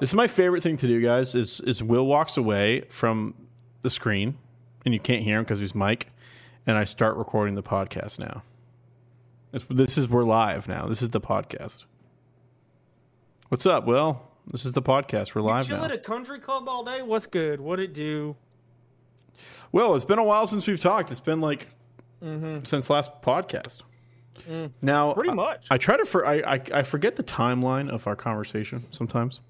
This is my favorite thing to do, guys. Is is Will walks away from the screen, and you can't hear him because he's mic, and I start recording the podcast now. This, this is we're live now. This is the podcast. What's up, Will? This is the podcast. We're live Chill now. at a country club all day. What's good? What it do? Well, it's been a while since we've talked. It's been like Mm-hmm. since last podcast. Now, Mm. Pretty I- much. I, try to for I, I I forget the timeline of our conversation sometimes.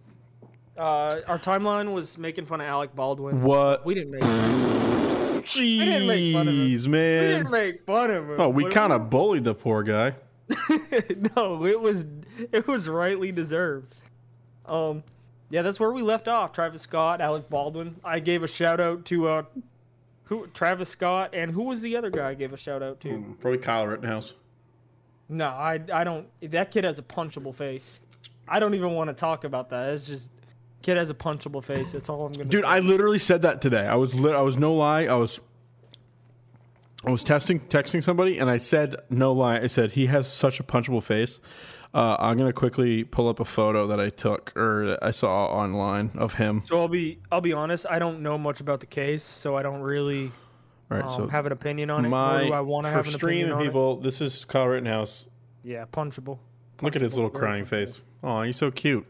Uh, our timeline was making fun of Alec Baldwin. What? We didn't make. Fun. didn't make fun of him. Jeez, We didn't make fun of him. Oh, we kind of bullied the poor guy. no, it was it was rightly deserved. Um, yeah, that's where we left off. Travis Scott, Alec Baldwin. I gave a shout out to uh, who? Travis Scott, and who was the other guy? I gave a shout out to. Probably Kyle Rittenhouse. No, I I don't. That kid has a punchable face. I don't even want to talk about that. It's just kid has a punchable face. That's all I'm gonna. Dude, say. I literally said that today. I was lit I was no lie. I was I was testing texting somebody and I said no lie. I said he has such a punchable face. Uh, I'm gonna quickly pull up a photo that I took or that I saw online of him. So I'll be I'll be honest. I don't know much about the case, so I don't really All right, um, so have an opinion on it. my nor do I want to have an opinion streaming on people, this is Kyle Rittenhouse. Yeah, punchable. Look at his little crying punchable. face. Oh, he's so cute.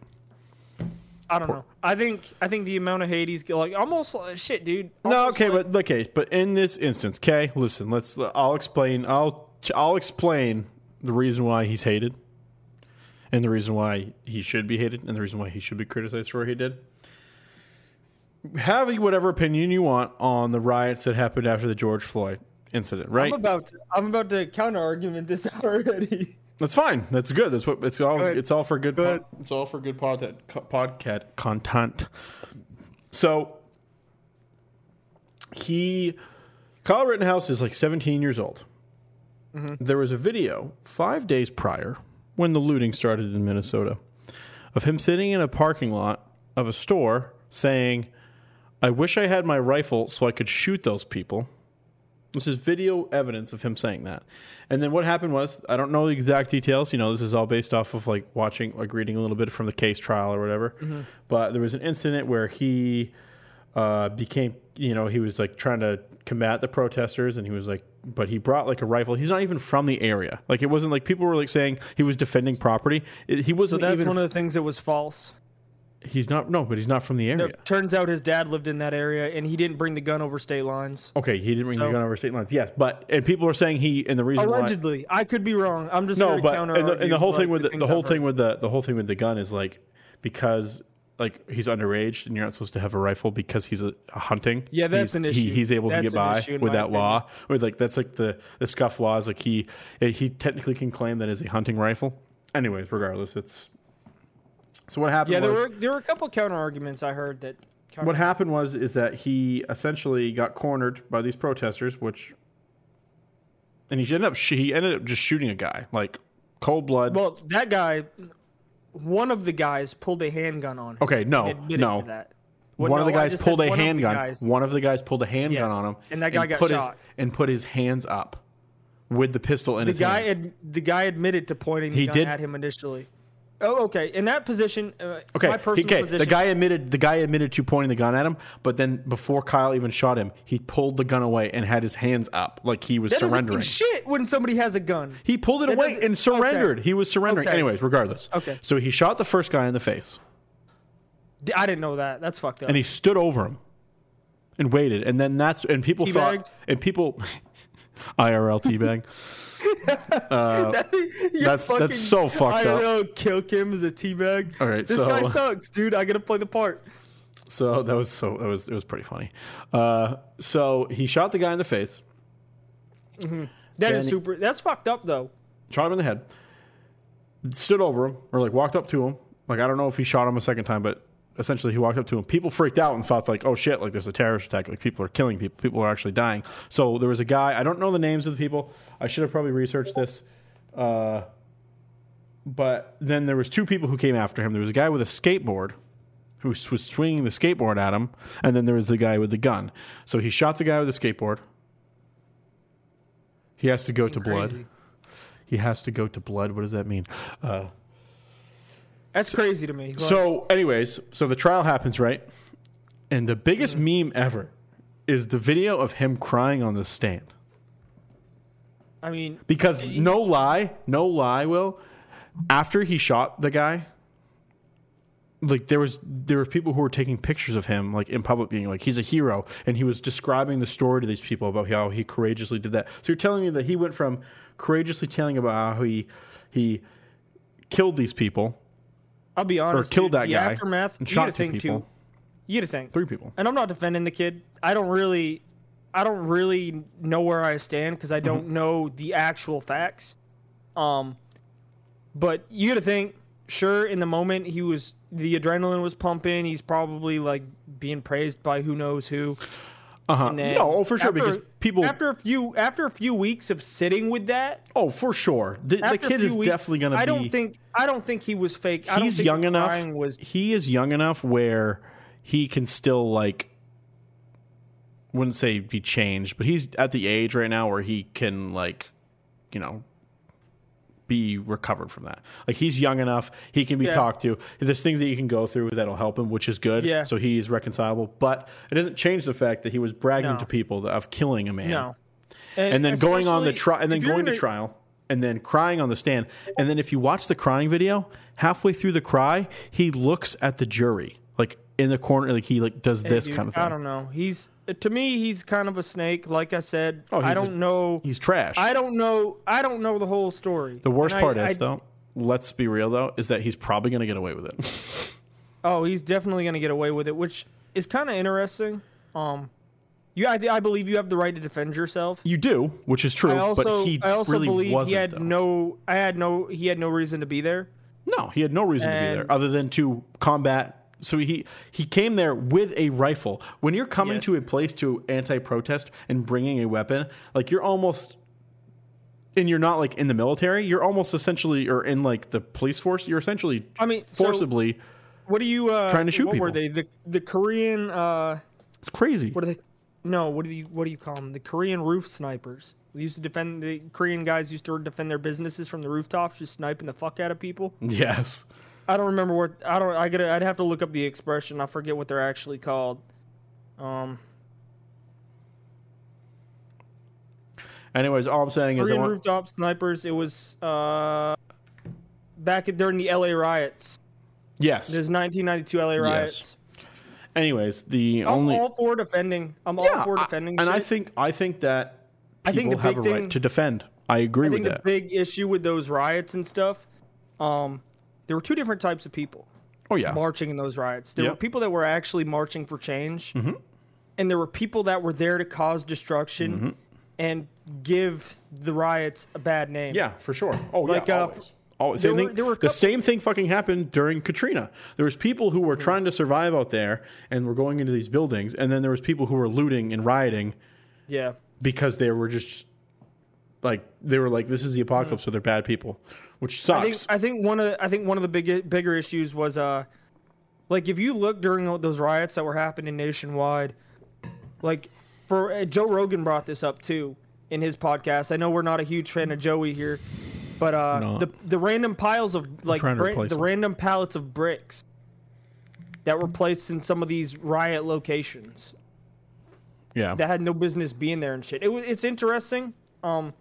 I don't know. I think I think the amount of hate he's like almost like, shit, dude. No, okay, like- but okay, but in this instance, okay, listen, let's. I'll explain. I'll I'll explain the reason why he's hated, and the reason why he should be hated, and the reason why he should be criticized for what he did. Have whatever opinion you want on the riots that happened after the George Floyd incident, right? I'm about to, I'm about to counter argument this already. That's fine. That's good. That's what it's all. Good. It's all for good. Good. pod- it's all for good pod, podcast content. So he, Kyle Rittenhouse is like 17 years old. Mm-hmm. There was a video five days prior when the looting started in Minnesota of him sitting in a parking lot of a store saying, "I wish I had my rifle so I could shoot those people." This is video evidence of him saying that. And then what happened was, I don't know the exact details. You know, this is all based off of like watching, like reading a little bit from the case trial or whatever. But there was an incident where he uh, became, you know, he was like trying to combat the protesters and he was like, but he brought like a rifle. He's not even from the area. Like it wasn't like people were like saying he was defending property. It, he wasn't that's even. one of the things that was false. He's not, no, but he's not from the area. No, turns out his dad lived in that area, and he didn't bring the gun over state lines. Okay, he didn't bring the gun over state lines. Yes, but, and people are saying he, and the reason why. Allegedly, I could be wrong. I'm just no, but and the, and the whole thing with the, the whole thing heard. with the the whole thing with the gun is like because like he's underage and you're not supposed to have a rifle because he's a, a hunting. Yeah, that's he's, an He, issue. he's able to get by with that law. Or like that's like the the scuff laws. Like he he technically can claim that as a hunting rifle. Anyways, regardless, it's so what happened. Yeah, there was, were there were a couple counter arguments I heard that. What happened was is that he essentially got cornered by these protesters, which and he ended up he ended up just shooting a guy like cold blood. Well, that guy, one of the guys pulled a handgun on him. Okay, no, no. to that. Well, one of the guys pulled a one handgun. guys. One of the guys pulled a handgun Yes, on him, and that guy got put shot. His, and put his hands up with the pistol in The his guy, hands. ad, the guy admitted to pointing the He gun did- at him initially. Oh, okay. In that position, uh, okay, my personal okay. position. The guy admitted. The guy admitted to pointing the gun at him, but then before Kyle even shot him, he pulled the gun away and had his hands up like he was that surrendering. shit when somebody has a gun. He pulled it That away and surrendered. okay. He was surrendering. Okay. Anyways, regardless. Okay. So he shot the first guy in the face, I didn't know that. That's fucked up. and he stood over him and waited, and then that's and people Teabagged? thought and people IRL teabag. You that's- fucking- that's so fucked up. I don't up. know. Kill Kim as a teabag. All right, this so- guy sucks, dude. I gotta play the part. So that was so that was it was pretty funny. Uh, so he shot the guy in the face, That is super. That's fucked up though. shot him in the head, stood over him or like walked up to him. Like I don't know if he shot him a second time, but essentially he walked up to him. People freaked out and thought like, oh shit, like there's a terrorist attack. Like people are killing people. People are actually dying. So there was a guy. I don't know the names of the people. I should have probably researched this. Uh, but then there was two people who came after him. There was a guy with a skateboard who was swinging the skateboard at him, and then there was the guy with the gun. So he shot the guy with the skateboard. He has to go to blood. He has to go to blood. What does that mean? Uh, That's crazy to me. Like, So, anyways, so the trial happens, right? And the biggest mm-hmm. meme ever is the video of him crying on the stand. I mean, Because eh, no lie, no lie, Will, after he shot the guy, like there was there were people who were taking pictures of him like in public being like he's a hero and he was describing the story to these people about how he courageously did that. So you're telling me that he went from courageously telling about how he he killed these people, I'll be honest. Or killed dude, that the guy Aftermath. and shot two think people. too. You gotta think. three people. And I'm not defending the kid. I don't really, I don't really know where I stand because I don't know the actual facts. Um, but you gotta think. Sure, in the moment he was, the adrenaline was pumping. He's probably like being praised by who knows who. Uh huh. No, oh for sure after- because people. After a few, after a few weeks of sitting with that, oh, for sure. The, the kid is weeks, definitely going to be. I don't think. I don't think he was fake. He's young enough. Was he is young enough where he can still like wouldn't say be changed, but he's at the age right now where he can like, you know, be recovered from that. Like he's young enough, he can be Yeah. talked to. There's things that you can go through that'll help him, which is good. Yeah. So he's reconcilable, but it doesn't change the fact that he was bragging No. to people of killing a man no. and then going on the trial and then going to trial and then crying on the stand and then if you watch the crying video halfway through the cry he looks at the jury like in the corner like he like does this Dude, kind of thing I don't know. He's to me, he's kind of a snake. Like I said, Oh, I don't know. he's trash I don't know. I don't know the whole story. the worst And I- part is I- though let's be real though is that he's probably going to get away with it Oh, he's definitely gonna get away with it, which is kind of interesting. Um, you, I, I believe you have the right to defend yourself. you do which is true I also, but he I also really believe wasn't he had though. no. I had no. He had no reason to be there. No, he had no reason to be there other than to combat. So he he came there with a rifle. When you're coming Yes. to a place to anti-protest and bringing a weapon, like you're almost and you're not like in the military, you're almost essentially or in like the police force, you're essentially I mean, so forcibly what are you uh, Trying to shoot What were they? The the Korean. Uh, it's crazy. what are they? No, what do you what do you call them? The Korean roof snipers. They used to defend the Korean guys used to defend their businesses from the rooftops, just sniping the fuck out of people. Yes. I don't remember what I don't. I gotta. I'd have to look up the expression. I forget what they're actually called. Um, Anyways, all I'm saying is I Korean want, rooftop snipers. It was uh, back at, during the LA riots. yes. There's 1992 LA riots. Yes. Anyways, the only. I'm only all for defending. I'm yeah, all for I- defending. and I think I think that I people think the have a right thing- to defend. I agree I with think the that. big issue with those riots and stuff, um, there were two different types of people oh yeah. marching in those riots. There Yep. were people that were actually marching for change, Mm-hmm. and there were people that were there to cause destruction Mm-hmm. and give the riots a bad name. Yeah, for sure. Oh, Like, yeah, uh, always. Always. Same were- thing, there were the same thing fucking happened during Katrina. There was people who were Mm-hmm. trying to survive out there and were going into these buildings, and then there was people who were looting and rioting yeah. because they were just like they were like, "This is the apocalypse," so they're bad people, which Mm-hmm. I think sucks. I think one of I think one of the big bigger issues was uh, like if you look during those riots that were happening nationwide, like for uh, Joe Rogan brought this up too in his podcast. I know we're not a huge fan of Joey here, but uh, not. the the random piles of like trying bra- the him. random pallets of bricks that were placed in some of these riot locations yeah, that had no business being there and shit. It was it's interesting. Um,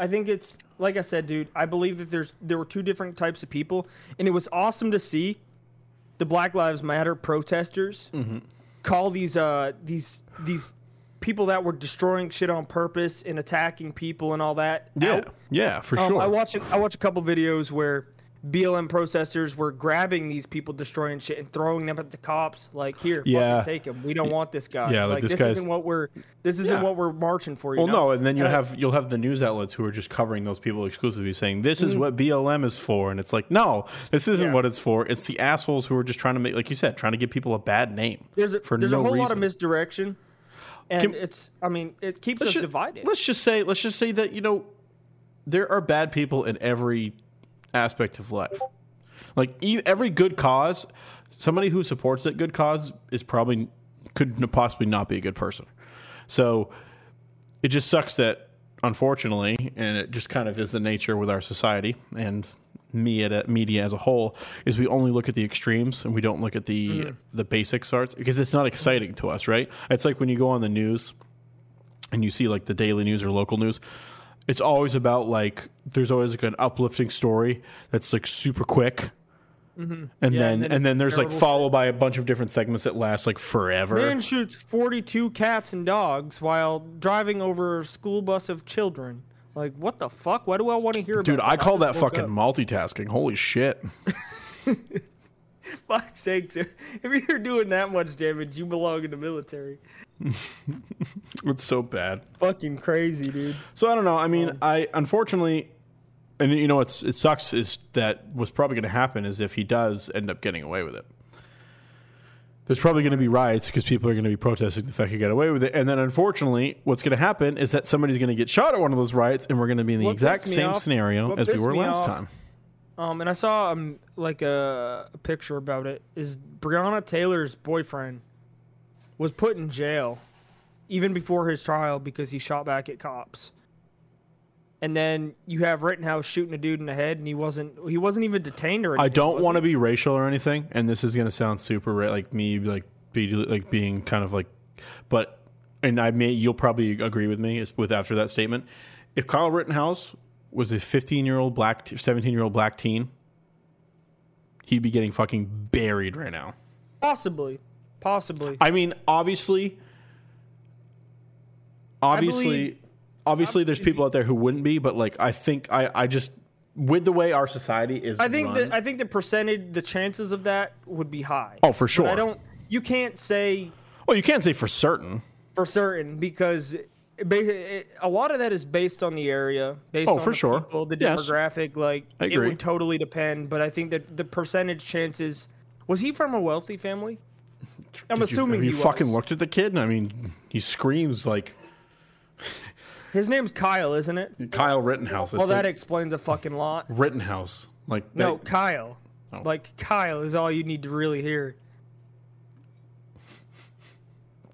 I think it's like I said, dude. I believe that there's there were two different types of people, and it was awesome to see the Black Lives Matter protesters Mm-hmm. call these uh these these people that were destroying shit on purpose and attacking people and all that. yeah, out. yeah, for Um, sure. I watched I watched a couple videos where BLM protesters were grabbing these people destroying shit and throwing them at the cops. Like, here, Yeah. fucking take him. We don't want this guy. Yeah, like, like this this, isn't what we're this isn't Yeah. what we're marching for. You well, know? no, and then I- have you'll have the news outlets who are just covering those people exclusively, saying this is mm. what BLM is for, and it's like, no, this isn't Yeah. what it's for. It's the assholes who are just trying to make, like you said, trying to give people a bad name there's a, for there's no a whole reason. lot of misdirection, and Can- it's I mean it keeps us just, divided. Let's just say, let's just say that you know, there are bad people in every aspect of life. Like every good cause, somebody who supports that good cause is probably could possibly not be a good person. So it just sucks that unfortunately, and it just kind of is the nature with our society, and media media as a whole is we only look at the extremes and we don't look at the mm-hmm. the basic starts because it's not exciting to us, right? It's like when you go on the news and you see like the daily news or local news. It's always about like there's always like an uplifting story that's like super quick. Mm-hmm. And, Yeah, then, and and then then there's like followed by a bunch of different segments that last like forever. Man shoots 42 cats and dogs while driving over a school bus of children. Like, what the fuck? Why do I want to hear Dude, about I call that fucking up. multitasking. Holy shit. Fuck's sake. If you're doing that much damage, you belong in the military. It's so bad. Fucking crazy, dude. So I don't know. I mean, um, I unfortunately, and you know what's it sucks is that what's probably going to happen is if he does end up getting away with it. There's probably going to be riots because people are going to be protesting the fact he got away with it, and then unfortunately, what's going to happen is that somebody's going to get shot at one of those riots, and we're going to be in the exact same off- scenario as we were last off- time. Um, and I saw um like a, a picture about it. Is Breonna Taylor's boyfriend was put in jail even before his trial because he shot back at cops. And then you have Rittenhouse shooting a dude in the head, and he wasn't he wasn't even detained or anything. I don't want to be racial or anything, and this is going to sound super ra- like me, like be like being kind of like, but and I may you'll probably agree with me is with after that statement. If Kyle Rittenhouse was a 15 year old black, 17 year old black teen, he'd be getting fucking buried right now. possibly, possibly. I mean, obviously, obviously, believe- obviously, there's people out there who wouldn't be, but like I think I, I just with the way our society is, I think that I think the percentage, the chances of that would be high. oh for But sure. I don't. You can't say Well, you can't say for certain. for certain because it, it, a lot of that is based on the area, based Oh, on for the sure. people, the Yes. demographic. Like it would totally depend, but I think that the percentage chances. Was he from a wealthy family? I'm Did assuming you he fucking was. looked at the kid? and I mean, he screams like His name's Kyle, isn't it? Kyle Rittenhouse. Well, that like explains a fucking lot. Rittenhouse. Like No, Kyle. Oh. Like Kyle is all you need to really hear.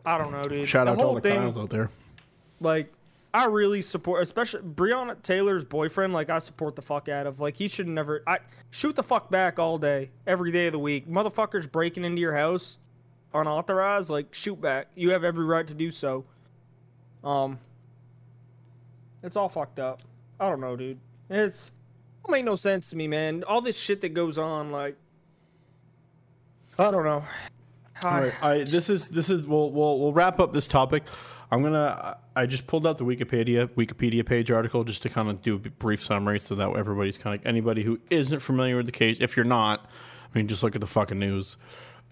I don't know, dude. shout the out to all the thing, Kyles out there. Like I really support, especially Breonna Taylor's boyfriend. Like I support the fuck out of. Like he should never. I shoot the fuck back all day, every day of the week. Motherfuckers breaking into your house unauthorized. Like shoot back. You have every right to do so. Um, it's all fucked up. I don't know, dude. It's it make no sense to me, man. All this shit that goes on, like I don't know. All right, I this is this is we'll we'll we'll wrap up this topic. I'm gonna. I just pulled out the Wikipedia Wikipedia page article just to kind of do a brief summary, so that everybody's kind of anybody who isn't familiar with the case. If you're not, I mean, just look at the fucking news.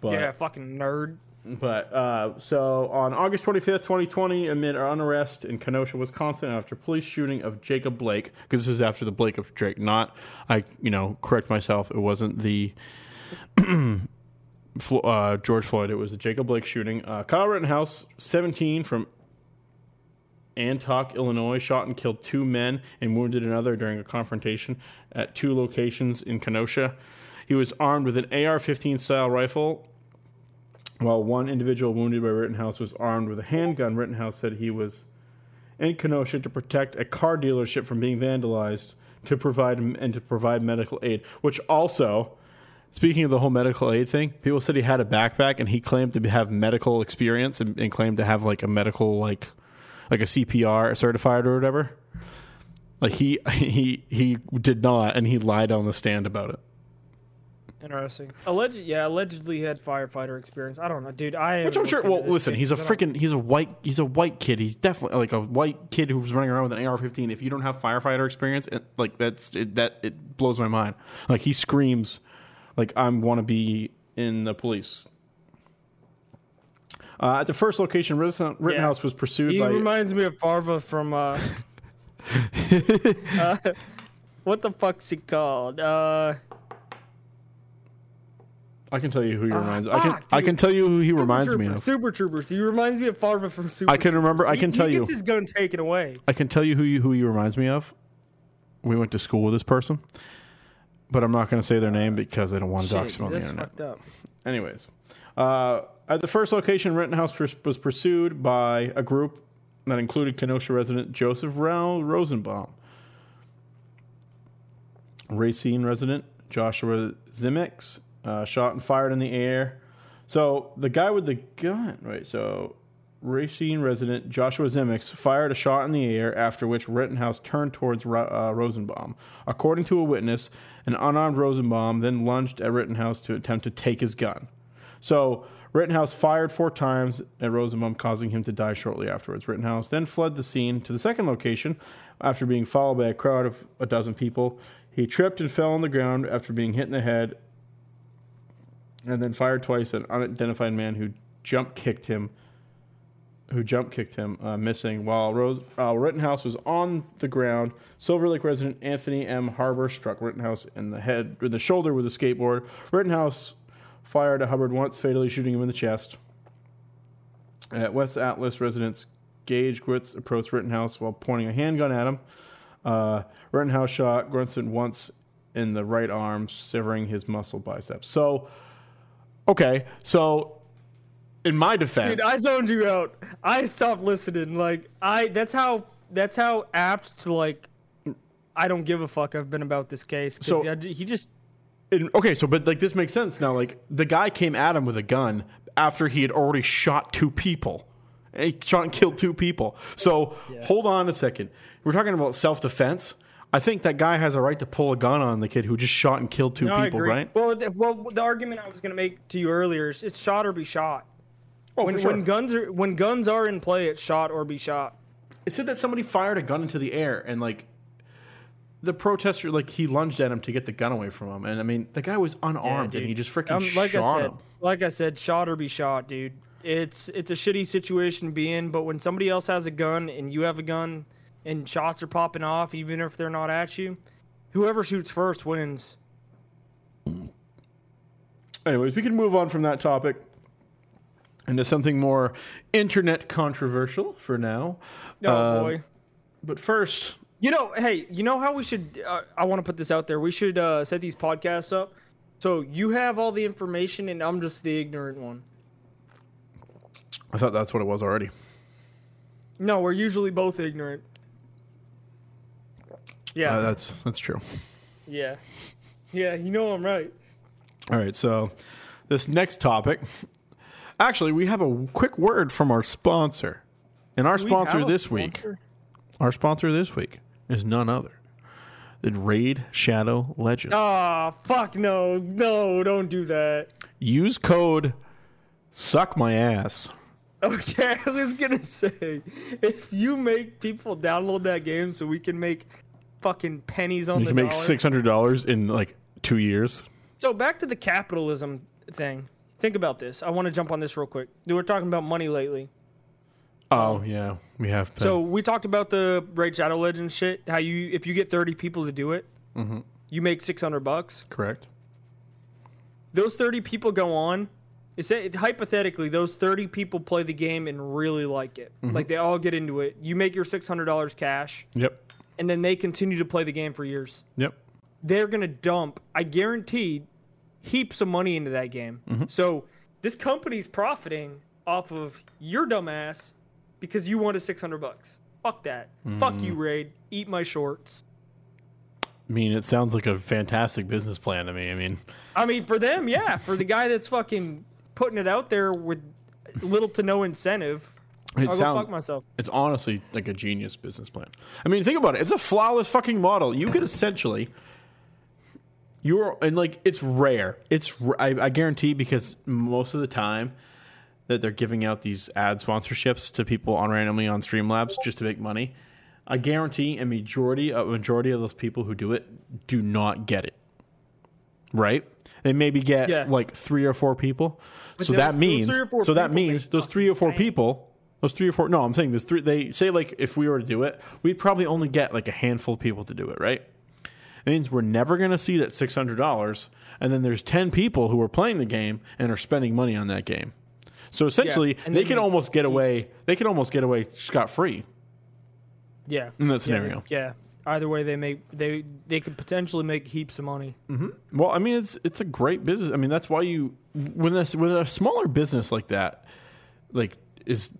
But yeah, fucking nerd. But uh, so on August 25th, 2020, amid our unrest in Kenosha, Wisconsin, after police shooting of Jacob Blake, because this is after the Blake of Drake, not I, you know, correct myself. It wasn't the uh, George Floyd. It was the Jacob Blake shooting. Uh, Kyle Rittenhouse, 17, from Antioch, Illinois, shot and killed two men and wounded another during a confrontation at two locations in Kenosha. He was armed with an AR-15 style rifle while one individual wounded by Rittenhouse was armed with a handgun, Rittenhouse said he was in Kenosha to protect a car dealership from being vandalized to provide and to provide medical aid. Which also, speaking of the whole medical aid thing, people said he had a backpack and he claimed to have medical experience and, and claimed to have like a medical like like a CPR certified or whatever. Like he he he did not, and he lied on the stand about it. Interesting. Alleged, yeah, allegedly had firefighter experience. I don't know, dude. I Which I'm sure. Well, listen, he's a freaking he's a white he's a white kid. He's definitely like a white kid who's running around with an AR-15. If you don't have firefighter experience, it, like that's it, that it blows my mind. Like he screams, like I want to be in the police. Uh, at the first location, Ritten- Rittenhouse was pursued He by. reminds me of Farva from uh, uh what the fuck's he called? Uh I can tell you who he reminds. I fuck, can I can tell you who he reminds Super me of. Super Troopers. He reminds me of Farva from Super. I can remember. I He- can tell he you. gets his gun taken away. I can tell you who you, who he reminds me of. We went to school with this person, but I'm not going to say their name because I don't want to dox them on the internet. fucked up. Anyways, uh, at the first location, Rittenhouse was pursued by a group that included Kenosha resident Joseph Rao Rosenbaum. Racine resident Joshua Zimex uh, shot and fired in the air. So the guy with the gun, right? So Racine resident Joshua Zimex fired a shot in the air, after which Rittenhouse turned towards uh, Rosenbaum. According to a witness, an unarmed Rosenbaum then lunged at Rittenhouse to attempt to take his gun. So Rittenhouse fired four times at Rosenbaum, causing him to die shortly afterwards. Rittenhouse then fled the scene to the second location after being followed by a crowd of a dozen people. He tripped and fell on the ground after being hit in the head and then fired twice at an unidentified man who jump kicked him who jump kicked him, uh, missing. While Rose, uh, Rittenhouse was on the ground, Silver Lake resident Anthony M. Harbor struck Rittenhouse in the head, or the shoulder with a skateboard. Rittenhouse fired at Hubbard once, fatally shooting him in the chest. At West Allis, residents Gage Gwitz approached Rittenhouse while pointing a handgun at him. Uh, Rittenhouse shot Grunson once in the right arm, severing his muscle biceps. So, okay, so in my defense, Dude, I zoned you out. I stopped listening. Like I, that's how that's how apt to like. I don't give a fuck. I've been about this case. So- he just in- okay, so but like this makes sense now. Like the guy came at him with a gun after he had already shot two people. He shot and killed two people. So hold on a second. We're talking about self defense. I think that guy has a right to pull a gun on the kid who just shot and killed two No, people, right? Well, the, well, the argument I was going to make to you earlier is it's shot or be shot. Oh, when, sure. when guns are when guns are in play, it's shot or be shot. It said that somebody fired a gun into the air and like the protester like he lunged at him to get the gun away from him. And I mean the guy was unarmed dude. and he just freaking Um, like I shot said, him. like I said, shot or be shot, dude. It's it's a shitty situation to be in, but when somebody else has a gun and you have a gun and shots are popping off, even if they're not at you, whoever shoots first wins. Anyways, we can move on from that topic into something more internet controversial for now. Oh Uh, boy. But first, You know, hey, you know how we should? Uh, I want to put this out there. We should uh, set these podcasts up so you have all the information and I'm just the ignorant one. I thought that's what it was already. No, we're usually both ignorant. Yeah, Uh, that's that's true. yeah, yeah. You know I'm right. All right, so this next topic, actually, we have a quick word from our sponsor, and our we sponsor this week, our sponsor this week is none other than Raid Shadow Legends. Ah, fuck no, no, don't do that. Use code suck my ass. Okay, I was gonna say, if you make people download that game so we can make fucking pennies on You the can make six hundred dollars in like two years. So back to the capitalism thing. Think about this. I want to jump on this real quick. We were talking about money lately. Oh yeah, we have. To, So we talked about the Raid Shadow Legends shit. How you, if you get thirty people to do it, Mm-hmm. you make six hundred bucks. correct. Those thirty people go on. It's hypothetically those thirty people play the game and really like it. Mm-hmm. Like they all get into it. You make your six hundred dollars cash, Yep. and then they continue to play the game for years. Yep. they're gonna dump, I guarantee, heaps of money into that game. Mm-hmm. So this company's profiting off of your dumbass because you wanted six hundred bucks. Fuck that. Fuck Mm. you, Raid. Eat my shorts. I mean, it sounds like a fantastic business plan to me. I mean, I mean, for them, yeah. For the guy that's fucking putting it out there with little to no incentive, it I'll go sounds. fuck myself. It's honestly like a genius business plan. I mean, think about it. It's a flawless fucking model. You could essentially, you're and like it's rare. It's I guarantee because most of the time that they're giving out these ad sponsorships to people on randomly on Streamlabs just to make money. I guarantee a majority a majority of those people who do it do not get it. Right? They maybe get Yeah. like three or four people. so that means three or four so that means those three or four people those three or four no, I'm saying there's three they say like if we were to do it, we'd probably only get like a handful of people to do it, right? It means we're never gonna see that six hundred dollars and then there's ten people who are playing the game and are spending money on that game. So essentially and they can almost get away they can almost get away scot free Yeah. in that scenario. Yeah. Either way, they make they they could potentially make heaps of money. Mm-hmm. Well, I mean, it's it's a great business. I mean, that's why you when this with a smaller business like that, like is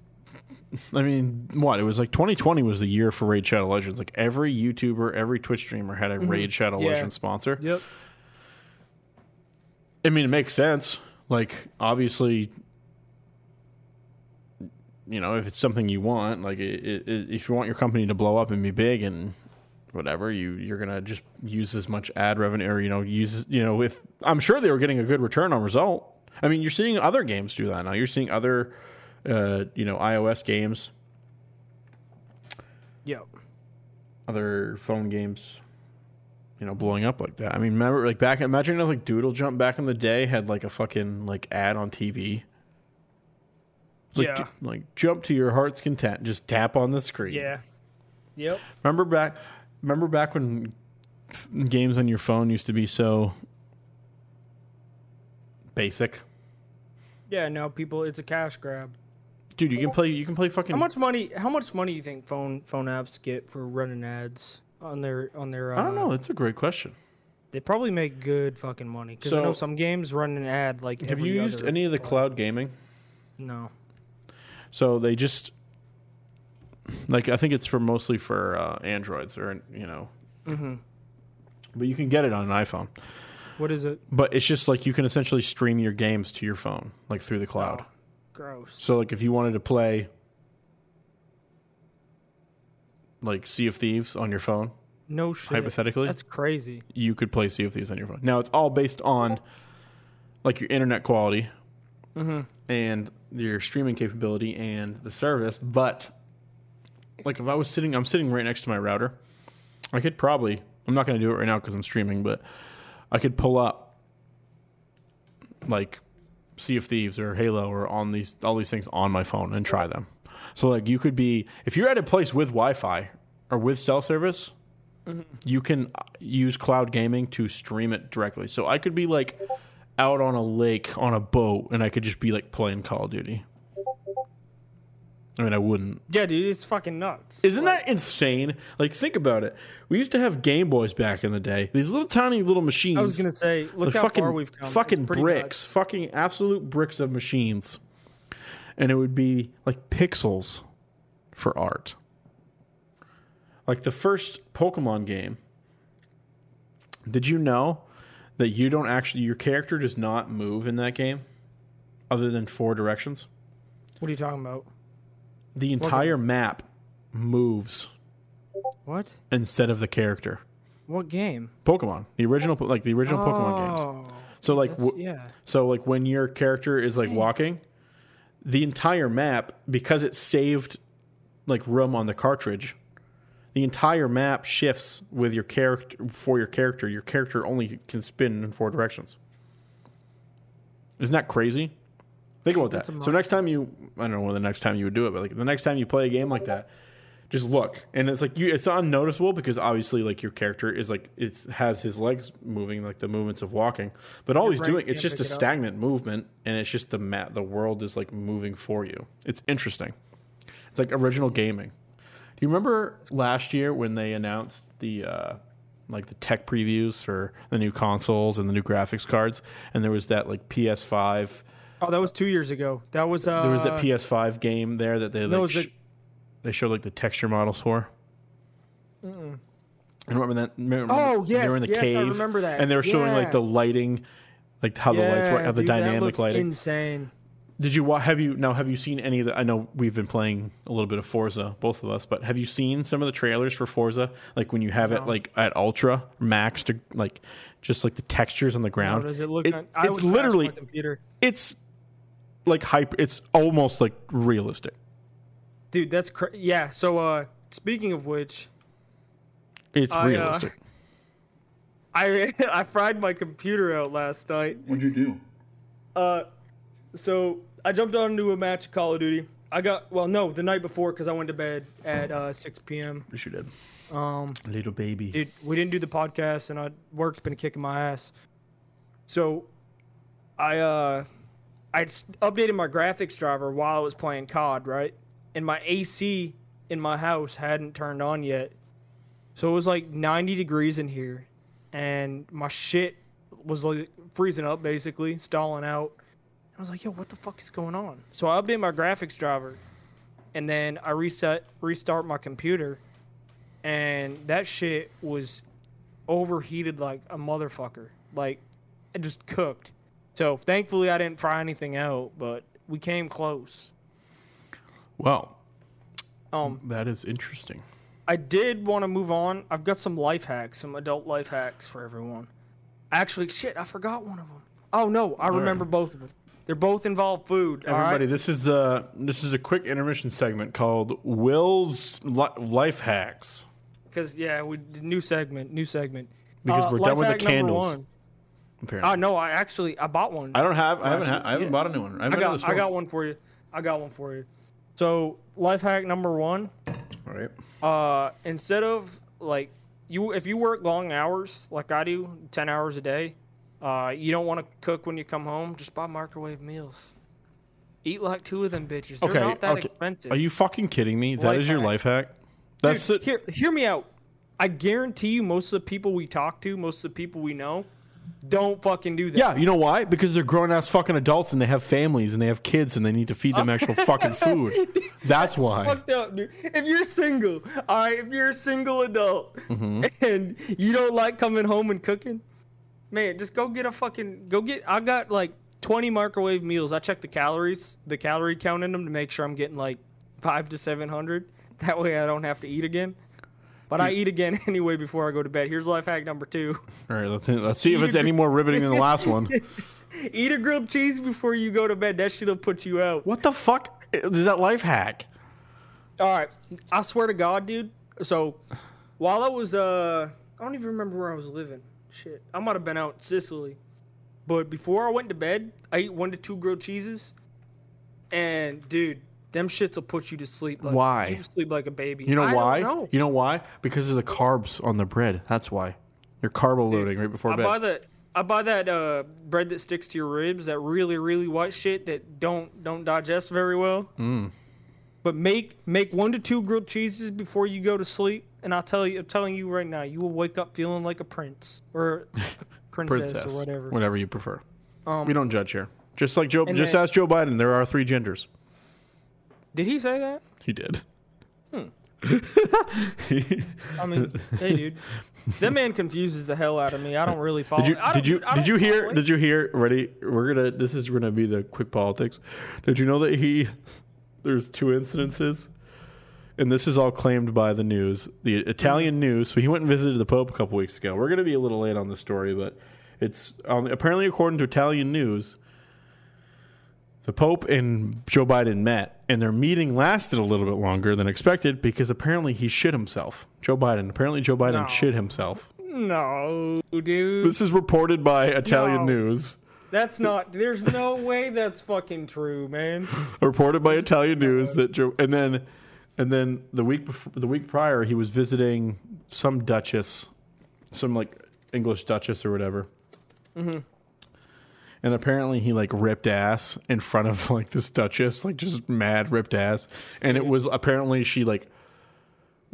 I mean, what? It was like 2020 was the year for Raid Shadow Legends. Like every YouTuber, every Twitch streamer had a mm-hmm. Raid Shadow Yeah. Legends sponsor. Yep. I mean, it makes sense. Like, obviously, you know, if it's something you want, like, it, it, if you want your company to blow up and be big and whatever, you you're gonna just use as much ad revenue, or you know, use you know, if I'm sure they were getting a good return on result. I mean, you're seeing other games do that now. You're seeing other, uh, you know, iOS games, Yep. other phone games. You know, blowing up like that. I mean, remember, like back. Imagine if like Doodle Jump back in the day had like a fucking like ad on TV. It's like, Yeah. ju- like jump to your heart's content. Just tap on the screen. Yeah. Yep. Remember back. Remember back when f- games on your phone used to be so basic. Yeah. Now people, it's a cash grab. Dude, you can play. You can play fucking. How much money? How much money do you think phone phone apps get for running ads on their on their? Uh, I don't know. That's a great question. They probably make good fucking money because I know some games run an ad like. Have every you used other- any of the cloud gaming? No. So they just like I think it's for mostly for uh, androids or you know, Mm-hmm. but you can get it on an iPhone. What is it? But it's just like you can essentially stream your games to your phone, like through the cloud. Oh, gross. So like if you wanted to play like Sea of Thieves on your phone, No shit. hypothetically, That's crazy. you could play Sea of Thieves on your phone. Now it's all based on like your internet quality Mm-hmm. and your streaming capability and the service, but like if I was sitting I'm sitting right next to my router, I could probably I'm not going to do it right now cuz I'm streaming, but I could pull up like Sea of Thieves or Halo or on these all these things on my phone and try them. So like you could be if you're at a place with Wi-Fi or with cell service, you can uh, use cloud gaming to stream it directly. So I could be like out on a lake on a boat and I could just be like playing Call of Duty. I mean, I wouldn't. Yeah, dude, it's fucking nuts. Isn't that insane? Like, think about it. We used to have Game Boys back in the day. These little tiny little machines. I was gonna say, look how fucking far we've come. Fucking bricks, nuts. fucking absolute bricks of machines, and it would be like pixels for art. Like the first Pokemon game. Did you know that you don't actually your character does not move in that game, other than four directions? What are you talking about? The entire map moves What? instead of the character. What game? Pokemon, the original, like the original Pokemon games. Oh, So like, w- yeah. So like when your character is like walking, the entire map because it saved like room on the cartridge, the entire map shifts with your character for your character. Your character only can spin in four directions. Isn't that crazy? Think about that. So next time you, I don't know when the next time you would do it, but like the next time you play a game like that, just look, and it's like you, it's unnoticeable because obviously like your character is like it has his legs moving, like the movements of walking, but all he's doing it's just a it up. stagnant movement, and it's just the mat, the world is like moving for you. It's interesting. It's like original gaming. Do you remember last year when they announced the uh, like the tech previews for the new consoles and the new graphics cards, and there was that like PS5. Oh, that was two years ago. That was uh. There was that PS5 game there that they like sh- the- they showed like the texture models for. And remember that? Remember, Oh, they were in the yes, yes, I remember that. and they were showing like the lighting, like how the lights work, how the dude, dynamic lighting. Insane. Did you have you now have you seen any of the? I know we've been playing a little bit of Forza, both of us, but have you seen some of the trailers for Forza? Like when you have it like at ultra max to like just like the textures on the How ground. does it look? It- on, it's would literally computer. it's like hyper. It's almost like realistic. Dude, that's cra- yeah. So, uh, speaking of which, It's I, uh, realistic. I I fried my computer out last night. What'd you do? Uh, so I jumped on onto a match of Call of Duty. I got well, no, the night before because I went to bed at uh, 6 p.m. Yes, you did. Um, Little baby. dude, we didn't do the podcast, and I, work's been kicking my ass. So, I uh, I updated my graphics driver while I was playing COD, right? And my AC in my house hadn't turned on yet, so it was like 90 degrees in here, and my shit was like freezing up, basically stalling out. I was like, yo, what the fuck is going on? So I updated my graphics driver, and then I reset restart my computer, and that shit was overheated like a motherfucker. Like it just cooked. So thankfully I didn't fry anything out, but we came close. Well, Um, that is interesting. I did want to move on. I've got some life hacks, some adult life hacks for everyone. Actually, shit, I forgot one of them. Oh no, I remember both of them. They're both involve food. all right? Everybody, this is uh this is a quick intermission segment called Will's Li- Life Hacks. Because yeah, we new segment, new segment. Because Uh, we're done life with the hack number candles. one. Apparently, Oh no, I actually I bought one. I don't have. I haven't. Ha- I haven't bought a new one. I, I haven't been to the got store. I got one for you. I got one for you. So life hack number one: All right. uh, instead of like you, if you work long hours like I do, ten hours a day, uh, you don't want to cook when you come home. Just buy microwave meals. Eat like two of them bitches. They're Okay. not that okay. expensive. Are you fucking kidding me? That Life is your hack. life hack. That's Dude, it. Hear, hear me out. I guarantee you, most of the people we talk to, most of the people we know, don't fucking do that. Yeah, you know why? Because they're grown ass fucking adults and they have families and they have kids and they need to feed them actual fucking food. That's why. fucked up, dude. If you're single, all right, if you're a single adult Mm-hmm. and you don't like coming home and cooking, man, just go get a fucking go get. I got like 20 microwave meals. I check the calories, the calorie count in them to make sure I'm getting like five to 700. That way I don't have to eat again. But I eat again anyway before I go to bed. Here's life hack number two: All right, let's, let's see if it's any more riveting than the last one. eat a grilled cheese before you go to bed. That shit'll put you out. What the fuck is that life hack? All right, I swear to God, dude. So, while I was, uh, I don't even remember where I was living. Shit, I might have been out in Sicily. But before I went to bed, I ate one to two grilled cheeses, and dude, them shits will put you to sleep. Like, Why? You sleep like a baby. You know I why? know. You know why? Because of the carbs on the bread. That's why. You're carbo loading right before I bed. buy that. I buy that uh, bread that sticks to your ribs. That really, really white shit that don't don't digest very well. Mm. But make make one to two grilled cheeses before you go to sleep, and I'll tell you, I'm telling you right now, you will wake up feeling like a prince or princess, Princess, or whatever. whatever you prefer. Um, we don't judge here. Just like Joe, just then- ask Joe Biden. There are three genders. Did he say that? He did. I mean, hey, dude, that man confuses the hell out of me. I don't really follow. Did you did you did you hear did you hear ready we're gonna this is gonna be the quick politics. Did you know that he there's two incidences? And this is all claimed by the news, the Italian news. So he went and visited the Pope a couple weeks ago. We're going to be a little late on the story, but it's um, apparently according to Italian news, the Pope and Joe Biden met, and their meeting lasted a little bit longer than expected because apparently he shit himself. Joe Biden. Apparently Joe Biden No. shit himself. No, dude. This is reported by Italian No. news. That's not. There's no way that's fucking true, man. Reported by Italian news that Joe, and then, and then the week before, the week prior, he was visiting some duchess, some like English duchess or whatever. Mm-hmm. And apparently, he like ripped ass in front of like this duchess, like just mad ripped ass. And it was apparently she like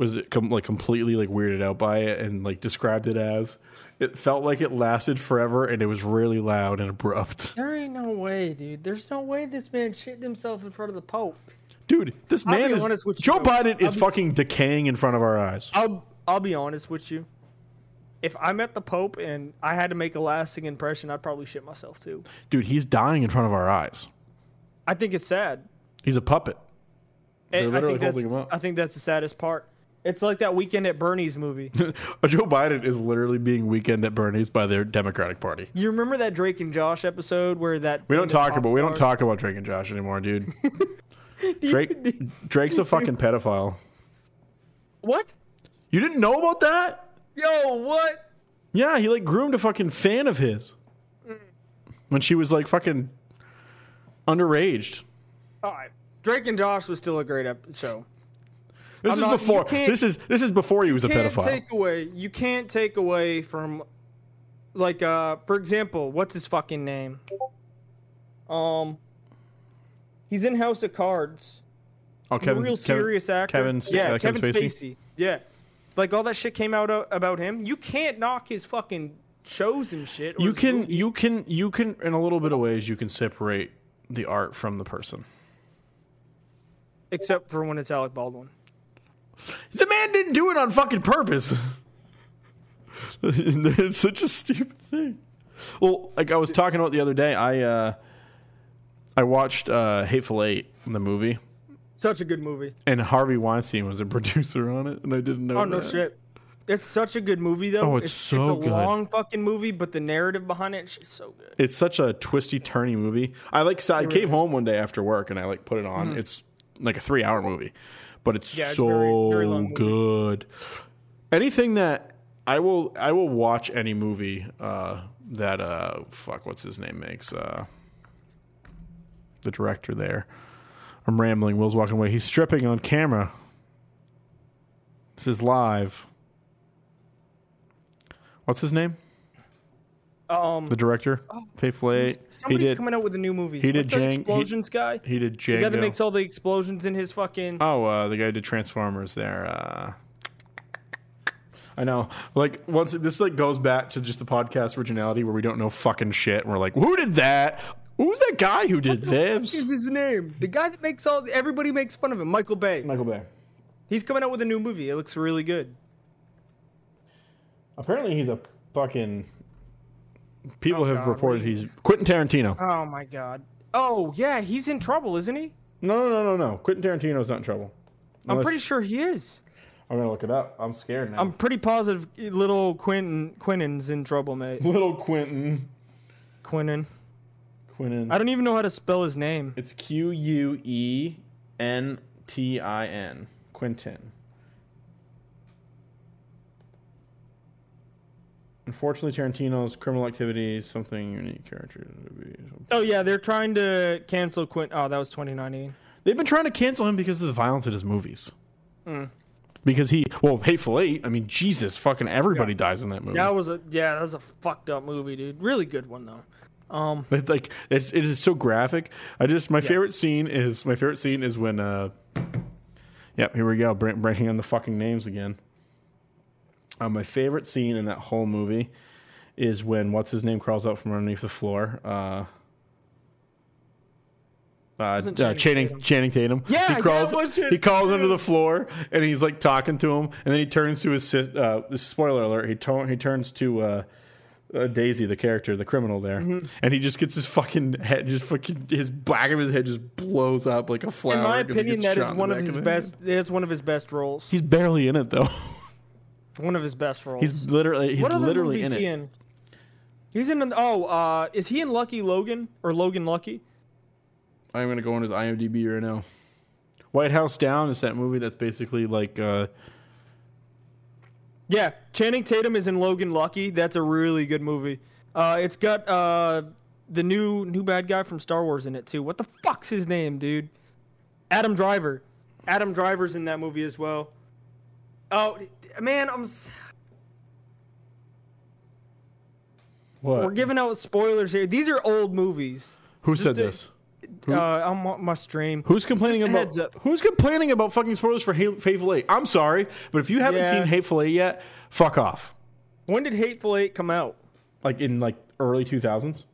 was com- like completely like weirded out by it and like described it as it felt like it lasted forever and it was really loud and abrupt. There ain't no way, dude. There's no way this man shitting himself in front of the Pope. Dude, this I'll man be is honest with you, Joe though. Biden is I'll be- fucking decaying in front of our eyes. I'll I'll be honest with you. If I met the Pope and I had to make a lasting impression, I'd probably shit myself too. Dude, he's dying in front of our eyes. I think it's sad. He's a puppet. They're I literally think holding him up. I think that's the saddest part. It's like that weekend at Bernie's movie. Joe Biden is literally being weekend at Bernie's by their Democratic Party. you remember that Drake and Josh episode where that We don't talk about we don't talk about Drake and Josh anymore, dude. Drake Drake's a fucking pedophile. What? You didn't know about that? Yo, what? Yeah, he like groomed a fucking fan of his mm. when she was like fucking underaged. All right. Drake and Josh was still a great ep- show. This I'm is not- before. This is this is before he was a can't pedophile. take away you can't take away from like uh for example what's his fucking name um he's in house of cards oh, a real serious actor Kevin, yeah uh, kevin, Kevin spacey. yeah like all that shit came out uh, about him you can't knock his fucking shows and shit or You can movies. you can you can in a little bit of ways you can separate the art from the person. except for when it's Alec Baldwin. The man didn't do it on fucking purpose. it's such a stupid thing. Well, like I was talking about the other day, I uh, I watched uh, Hateful Eight, the movie, Such a good movie. and Harvey Weinstein was a producer on it, and I didn't know. Oh no that. shit. It's such a good movie though. Oh, it's so it's a good. long fucking movie, but the narrative behind it is so good. It's such a twisty, turny movie. I like. So I came home one day after work, and I like put it on. It's like a three-hour movie, but it's. Yeah, it's so very- very good. Anything that I will, I will watch any movie uh, that uh, fuck, what's his name makes. Uh, the director there. I'm rambling. Will's walking away. He's stripping on camera. This is live. What's his name? Um, The director, Faithful Eight. He somebody's did. coming out with a new movie. he did Jang- he- explosions guy. He did Django. The guy that makes all the explosions in his fucking. oh, uh, the guy who did Transformers. There. Uh, I know. Like once this like goes back to just the podcast originality where we don't know fucking shit. And we're like, who did that? Who's that guy who did this? is his name? The guy that makes all. Everybody makes fun of him. Michael Bay. Michael Bay. He's coming out with a new movie. It looks really good. Apparently, he's a fucking. People Oh, have God, reported he's Quentin Tarantino. Oh my god. Oh yeah, he's in trouble, isn't he? No, no, no, no, no. Quentin Tarantino's not in trouble. I'm pretty sure he is. I'm gonna look it up. I'm scared now. I'm pretty positive little Quentin Quentin's in trouble, mate. Little Quentin. Quentin. Quentin. I don't even know how to spell his name. It's Q U E N T I N. Quentin. Unfortunately, Tarantino's criminal activity is something unique character. to be- Oh yeah, they're trying to cancel Quentin. Oh, that was 2019. They've been trying to cancel him because of the violence in his movies. Because he, well, Hateful Eight. I mean, Jesus, fucking everybody dies in that movie. That was a yeah, that was a fucked up movie, dude. Really good one though. Um, It's like it's it is so graphic. I just my favorite scene is my favorite scene is when uh, yep, here we go, br- breaking on the fucking names again. Uh, my favorite scene in that whole movie is when what's his name crawls out from underneath the floor. Uh, uh, uh, Channing Channing Tatum. Channing Tatum. Yeah, he crawls. Channing he crawls under the floor and he's like talking to him, and then he turns to his sis. Uh, this spoiler alert. He to- he turns to uh, uh, Daisy, the character, the criminal there, Mm-hmm. and he just gets his fucking head, just fucking his back of his head just blows up like a flower. in my opinion, that is one of his best. It's one of his best roles. He's barely in it though. One of his best roles. He's literally he's what other literally movies in he it. in? He's in. An, oh, uh, is he in Lucky Logan or Logan Lucky? I'm gonna go on his IMDb right now. White House Down is that movie that's basically like uh, Yeah, Channing Tatum is in Logan Lucky. That's a really good movie. Uh, it's got uh, the new new bad guy from Star Wars in it too. What the fuck's his name, dude? Adam Driver. Adam Driver's in that movie as well. Oh man, I'm. what? We're giving out spoilers here. These are old movies. Who said to- this? Who- Uh, on my- stream. Who's complaining Just about heads up. Who's complaining about fucking spoilers for Ha- Hateful Eight? I'm sorry, but if you haven't Yeah. seen Hateful Eight yet, fuck off. When did Hateful Eight come out? Like in like early 2000s,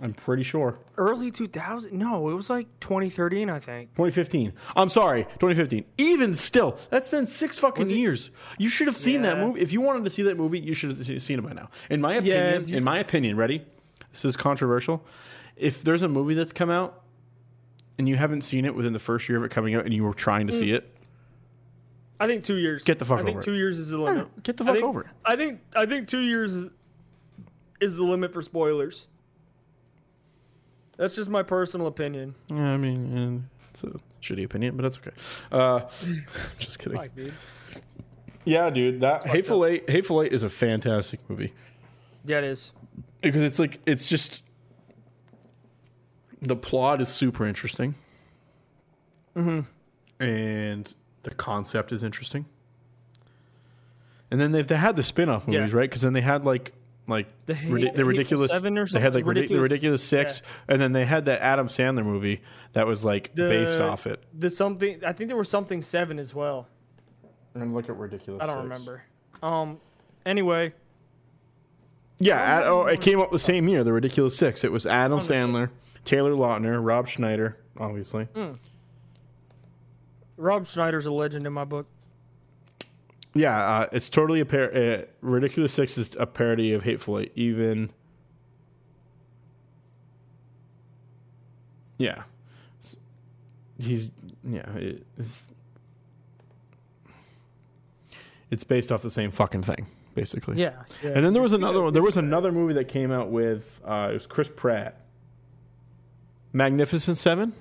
I'm pretty sure. Early 2000? No, it was like 2013, I think. 2015. I'm sorry, 2015. Even still, that's been six fucking years. You should have seen that movie. If you wanted to see that movie, you should have seen it by now. In my opinion, you- in my opinion, ready? This is controversial. If there's a movie that's come out and you haven't seen it within the first year of it coming out and you were trying to Mm. see it, I think two years. Get the fuck I think over it. two years is the limit. get the I fuck think- over it. I think I think two years is, is the limit for spoilers. That's just my personal opinion. Yeah, I mean, it's a shitty opinion, but that's okay. Uh, just kidding. Fuck, dude. Yeah, dude, that Hateful Eight, Hateful Eight is a fantastic movie Yeah, it is. because it's like it's just the plot is super interesting, mm-hmm. and the concept is interesting. And then they've they had the spin-off Yeah. movies, right? Because then they had like like The the, Ha- ridi- the ridiculous Seven or They had like something? the Ridiculous- ridiculous six, and then they had that Adam Sandler movie that was like The- based off it. The something. I think there was something seven as well. And look at ridiculous. I don't Six. remember. Um. Anyway, Yeah, Ad- oh, it came out the same year. The Ridiculous Six. It was Adam Sandler, Taylor Lautner, Rob Schneider, obviously. Hmm. Rob Schneider's a legend in my book. Yeah, uh, it's totally a par- uh, ridiculous six is a parody of Hateful Eight. Even yeah, he's yeah. It, it's, it's based off the same fucking thing, basically. Yeah. yeah. And then there was another one. There was another movie that came out with uh, it was Chris Pratt. Magnificent Seven.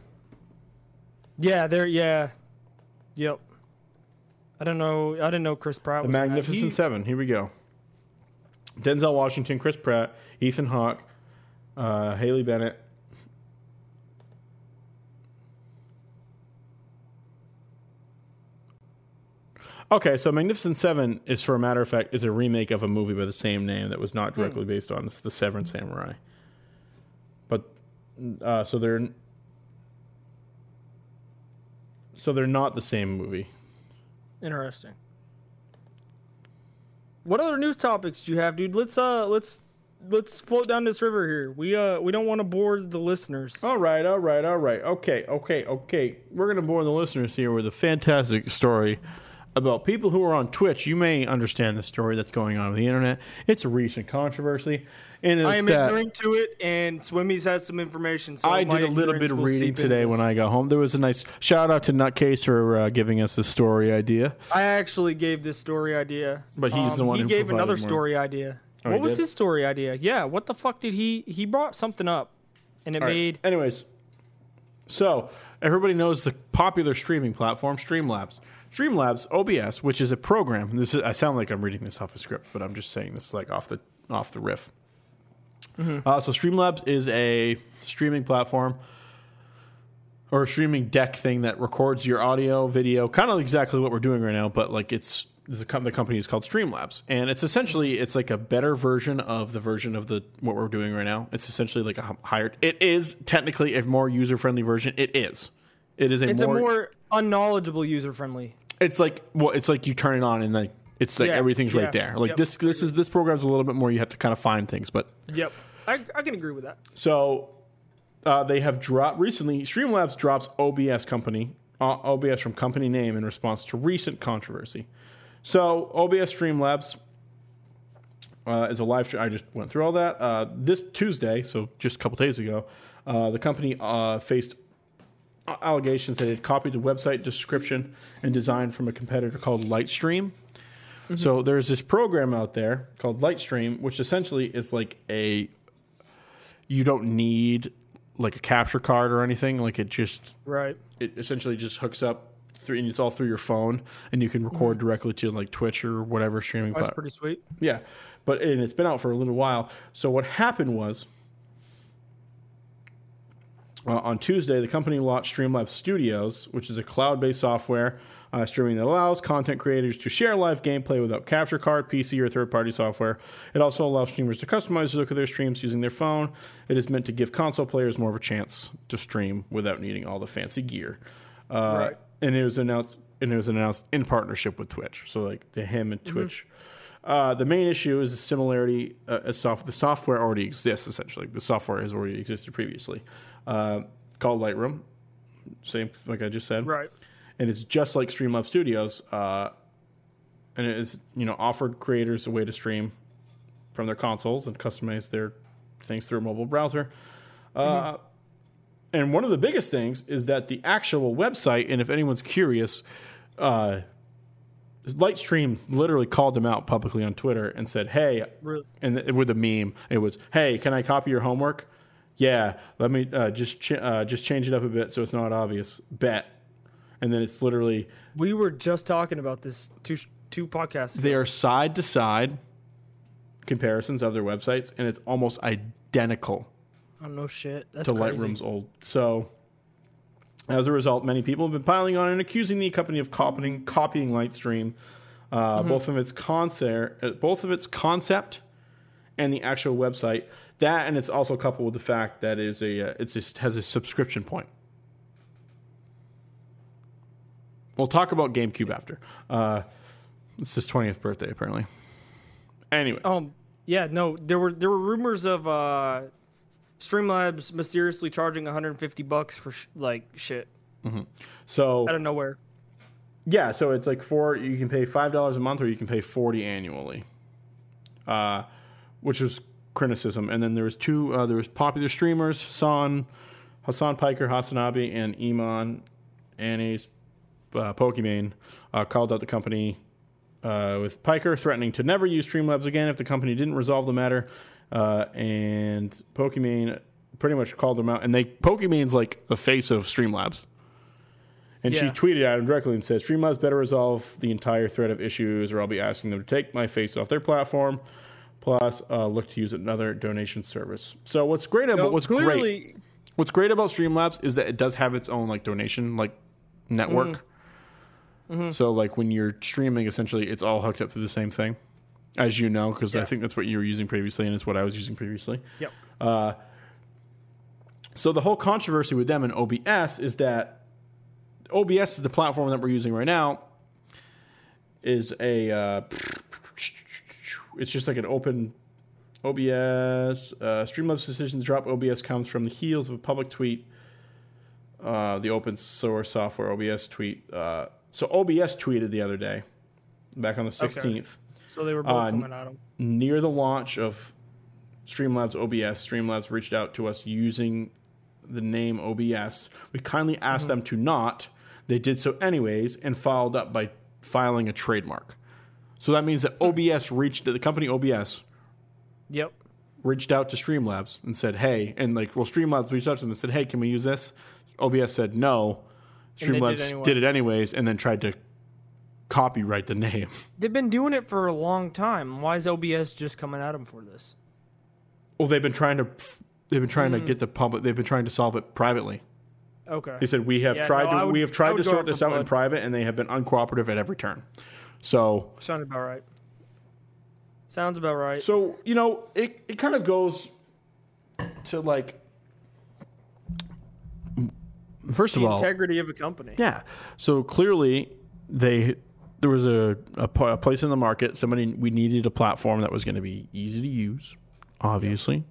Yeah, there. Yeah. Yep. I don't know. I didn't know Chris Pratt. The was in that. Magnificent He- Seven. Here we go. Denzel Washington, Chris Pratt, Ethan Hawke, uh, Haley Bennett. Okay, so Magnificent Seven is, for a matter of fact, is a remake of a movie by the same name that was not directly based on it's the Seven Samurai. But uh, so they're so they're not the same movie. Interesting. What other news topics do you have, dude? Let's uh, let's let's float down this river here. We uh, we don't want to bore the listeners. All right, all right, all right. Okay, okay, okay. We're going to bore the listeners here with a fantastic story about people who are on Twitch. You may understand the story that's going on with the internet. It's a recent controversy. And I am that ignorant to it, and Swimmies has some information. So I did a little bit of reading today when I got home. There was a nice shout out to Nutcase for uh, giving us the story idea. I actually gave this story idea, Um, But he's the one He who gave another more. story idea. Oh, what was did? his story idea? Yeah, what the fuck did he? He brought something up, and it All right. made Anyways, so everybody knows the popular streaming platform Streamlabs. Streamlabs OBS, which is a program. This is, I sound like I'm reading this off a script, but I'm just saying this like off the off the riff. Uh, so Streamlabs is a streaming platform or a streaming deck thing that records your audio, video, kind of exactly what we're doing right now, but like it's the company is called Streamlabs, and it's essentially it's like a better version of the version of the what we're doing right now. It's essentially like a higher. It is technically a more user friendly version. It is. It is a it's more, a more unknowledgeable user friendly. It's like well, it's like you turn it on and like it's like Yeah, everything's yeah, right there. Like yep. this this is this program's a little bit more. You have to kind of find things, but Yep, I, I can agree with that. So uh, they have dropped recently. Streamlabs drops OBS company uh, OBS from company name in response to recent controversy. So OBS Streamlabs uh, is a live stream. I just went through all that uh, this Tuesday, so just a couple days ago. Uh, the company uh, faced allegations that it copied the website description and design from a competitor called Lightstream. So there's this program out there called Lightstream, which essentially is like a you don't need like a capture card or anything. Like it just Right. it essentially just hooks up through and it's all through your phone and you can record directly to like Twitch or whatever streaming That's platform. pretty sweet. Yeah, but and it's been out for a little while. So what happened was, uh, on Tuesday, the company launched Streamlabs Studios, which is a cloud-based software uh, streaming that allows content creators to share live gameplay without capture card, PC, or third-party software. It also allows streamers to customize the look of their streams using their phone. It is meant to give console players more of a chance to stream without needing all the fancy gear. Uh, Right. And it was announced. And it was announced in partnership with Twitch. So like the him and Twitch. Uh, the main issue is the similarity. Uh, as soft, the software already exists. Essentially, the software has already existed previously, uh, called Lightroom. Same, like I just said, Right. And it's just like Streamlabs Studios, uh, and it is you know offered creators a way to stream from their consoles and customize their things through a mobile browser. Uh, and one of the biggest things is that the actual website, and if anyone's curious, uh, Lightstream literally called them out publicly on Twitter and said, "Hey," Really? and th- with a meme, it was, "Hey, can I copy your homework?" Yeah, let me uh, just ch- uh, just change it up a bit so it's not obvious. Bet, and then it's literally We were just talking about this two two podcasts. ago. they are side to side comparisons of their websites, and it's almost identical Oh no shit. That's to crazy. Lightroom's old. So, as a result, many people have been piling on and accusing the company of copying copying Lightstream, uh, both of its concept, uh, both of its concept, and the actual website. That and it's also coupled with the fact that is a uh, it's just has a subscription point. We'll talk about GameCube after. Uh, it's his twentieth birthday, apparently. Anyway, Um. Yeah. No. There were there were rumors of uh, Streamlabs mysteriously charging 150 bucks for sh- like shit so out of nowhere. Yeah, so it's like four. You can pay five dollars a month, or you can pay forty annually. Uh, which was criticism. And then there was two. Uh, there was popular streamers: Hasan, Hasan Piker, Hasanabi, and Imane Anys uh, Pokimane uh, called out the company uh, with Piker threatening to never use Streamlabs again if the company didn't resolve the matter. Uh, and Pokimane pretty much called them out. And they Pokimane's like the face of Streamlabs. And she tweeted at him directly and said, Streamlabs better resolve the entire thread of issues, or I'll be asking them to take my face off their platform. Plus, uh, look to use another donation service. So what's great about So what's great What's great about Streamlabs is that it does have its own like donation like network. Mm-hmm. So like when you're streaming, essentially it's all hooked up to the same thing, as you know, because I think that's what you were using previously, and it's what I was using previously. Yep. So the whole controversy with them and OBS is that OBS is the platform that we're using right now. Is a uh, it's just like an open OBS. Uh, Streamlabs' decision to drop OBS comes from the heels of a public tweet. Uh, the open source software OBS tweet. Uh, so OBS tweeted the other day, back on the sixteenth so they were both Uh, coming at him. near the launch of Streamlabs OBS, Streamlabs reached out to us using the name OBS. We kindly asked Mm-hmm. them to not. They did so anyways and followed up by filing a trademark. So that means that OBS reached the company OBS Yep. reached out to Streamlabs and said, "Hey," and like, well, Streamlabs reached out to them and said, "Hey, can we use this?" OBS said no. They did Streamlabs anyway. did it anyways, and then tried to copyright the name. They've been doing it for a long time. Why is OBS just coming at them for this? Well, they've been trying to they've been trying Mm. to get the public. They've been trying to solve it privately. Okay. They said we have Yeah, tried no, to would- we have tried to sort this out in private, and they have been uncooperative at every turn. So Sounds about right. Sounds about right. so you know it it kind of goes to like first the of all integrity of a company. yeah. So clearly they there was a, a, a place in the market. Somebody we needed a platform that was going to be easy to use, obviously.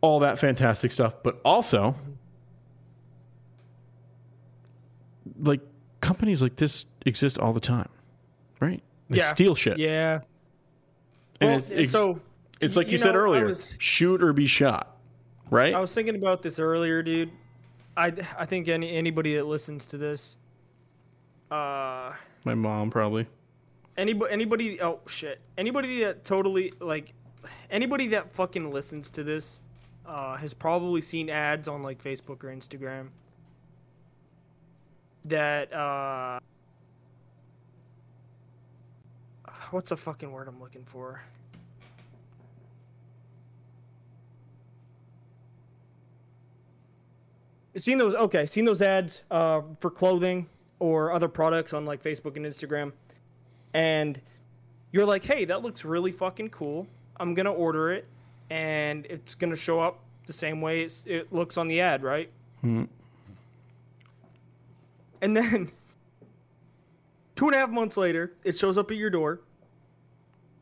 All that fantastic stuff, but also like companies like this exist all the time, right? They Yeah. steal shit. Yeah. And Well, it's, it's, so it's like you, you said know, I earlier, was- shoot or be shot, right? I was thinking about this earlier, dude. I I think any anybody that listens to this, uh, My mom probably. anybody anybody oh shit anybody that totally like anybody that fucking listens to this, uh, has probably seen ads on like Facebook or Instagram. That uh, what's a fucking word I'm looking for? Seen those okay seen those ads uh, for clothing or other products on like facebook and instagram and you're like hey that looks really fucking cool. I'm gonna order it and it's gonna show up the same way it looks on the ad right? Hmm. and then two and a half months later it shows up at your door.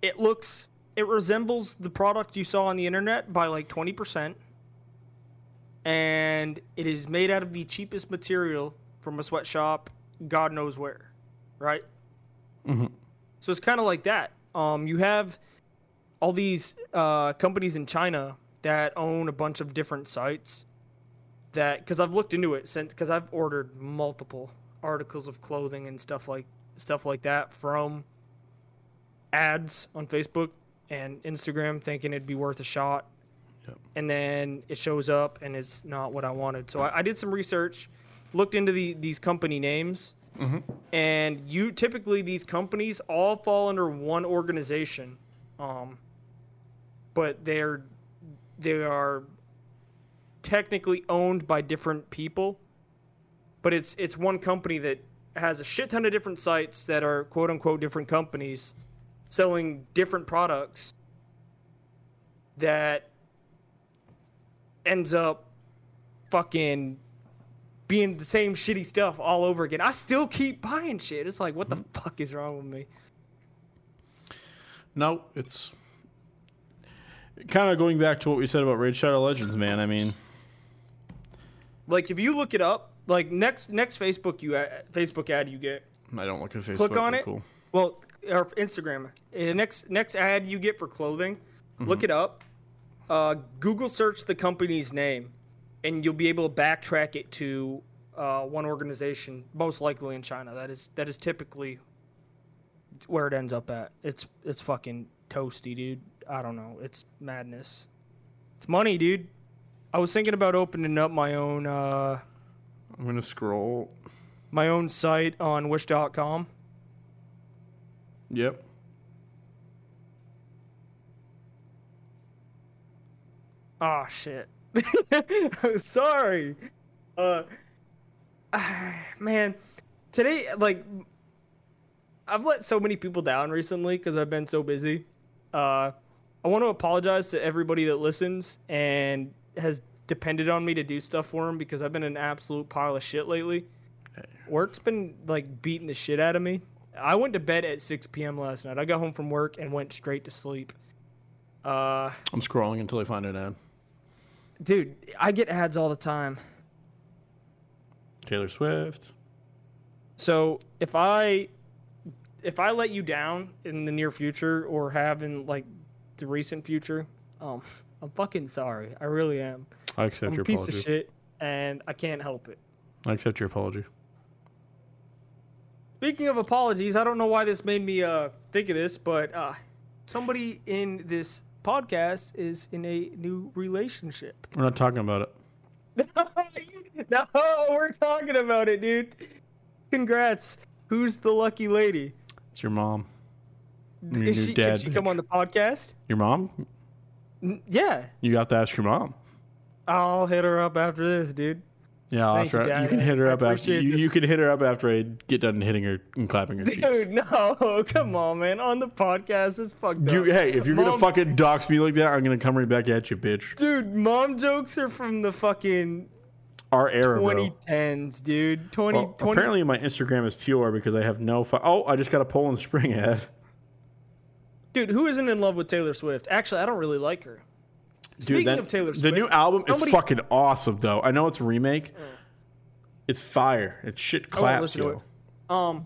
It looks it resembles the product you saw on the internet by like 20% and it is made out of the cheapest material from a sweatshop, God knows where, right? Mhm. So it's kind of like that. Um, you have all these uh, companies in China that own a bunch of different sites. That because I've looked into it since because I've ordered multiple articles of clothing and stuff like stuff like that from ads on Facebook and Instagram, thinking it'd be worth a shot and then it shows up and it's not what I wanted. So I, I did some research, looked into the, these company names, and you typically these companies all fall under one organization, um, but they're they are technically owned by different people, but it's it's one company that has a shit ton of different sites that are quote unquote different companies selling different products that ends up fucking being the same shitty stuff all over again. I still keep buying shit. It's like, what the mm-hmm. fuck is wrong with me? No, it's kind of going back to what we said about Raid Shadow Legends, man. I mean, Like, if you look it up, like next next Facebook you ad, Facebook ad you get. I don't look at Facebook. Click on it. Cool. Well, or Instagram. The next next ad you get for clothing, mm-hmm. look it up. Uh, Google search the company's name, and you'll be able to backtrack it to uh, one organization, most likely in China. That is that is typically where it ends up at. It's it's fucking toasty, dude. I don't know. It's madness. It's money, dude. I was thinking about opening up my own uh, I'm gonna scroll. my own site on Wish.com. Yep. Oh shit. I'm sorry. Uh man, today like I've let so many people down recently cuz I've been so busy. Uh I want to apologize to everybody that listens and has depended on me to do stuff for them because I've been an absolute pile of shit lately. Work's been like beating the shit out of me. I went to bed at 6 p.m. last night. I got home from work and went straight to sleep. Uh I'm scrolling until I find an ad. Dude, I get ads all the time. Taylor Swift. So if I if I let you down in the near future or have in like the recent future, um, I'm fucking sorry. I really am. I accept I'm a your piece apology. of shit, and I can't help it. I accept your apology. Speaking of apologies, I don't know why this made me uh, think of this, but uh, somebody in this podcast is in a new relationship. We're not talking about it. no, we're talking about it, dude. Congrats. Who's the lucky lady? It's your mom. Your Is she, dad can she come on the podcast? Your mom? N- Yeah. You have to ask your mom. I'll hit her up after this, dude. Yeah, Thank after you, you, can hit her I up after you, you can hit her up after I get done hitting her and clapping her cheeks. Dude, no, come on, man. On the podcast, it's fucked You, up. hey, if you're gonna fucking dox me like that, I'm gonna come right back at you, bitch. dude, mom jokes are from the fucking Our era, bro. 2010s, dude. 20, Well, 20 apparently my Instagram is pure because I have no. Fu- oh, I just got a Poland Spring ad. Dude, who isn't in love with Taylor Swift? Actually, I don't really like her. Dude, Speaking that- of Taylor Swift, the new album nobody- is fucking awesome, though. I know it's a remake. It's fire. It's shit claps, yo. it. Um,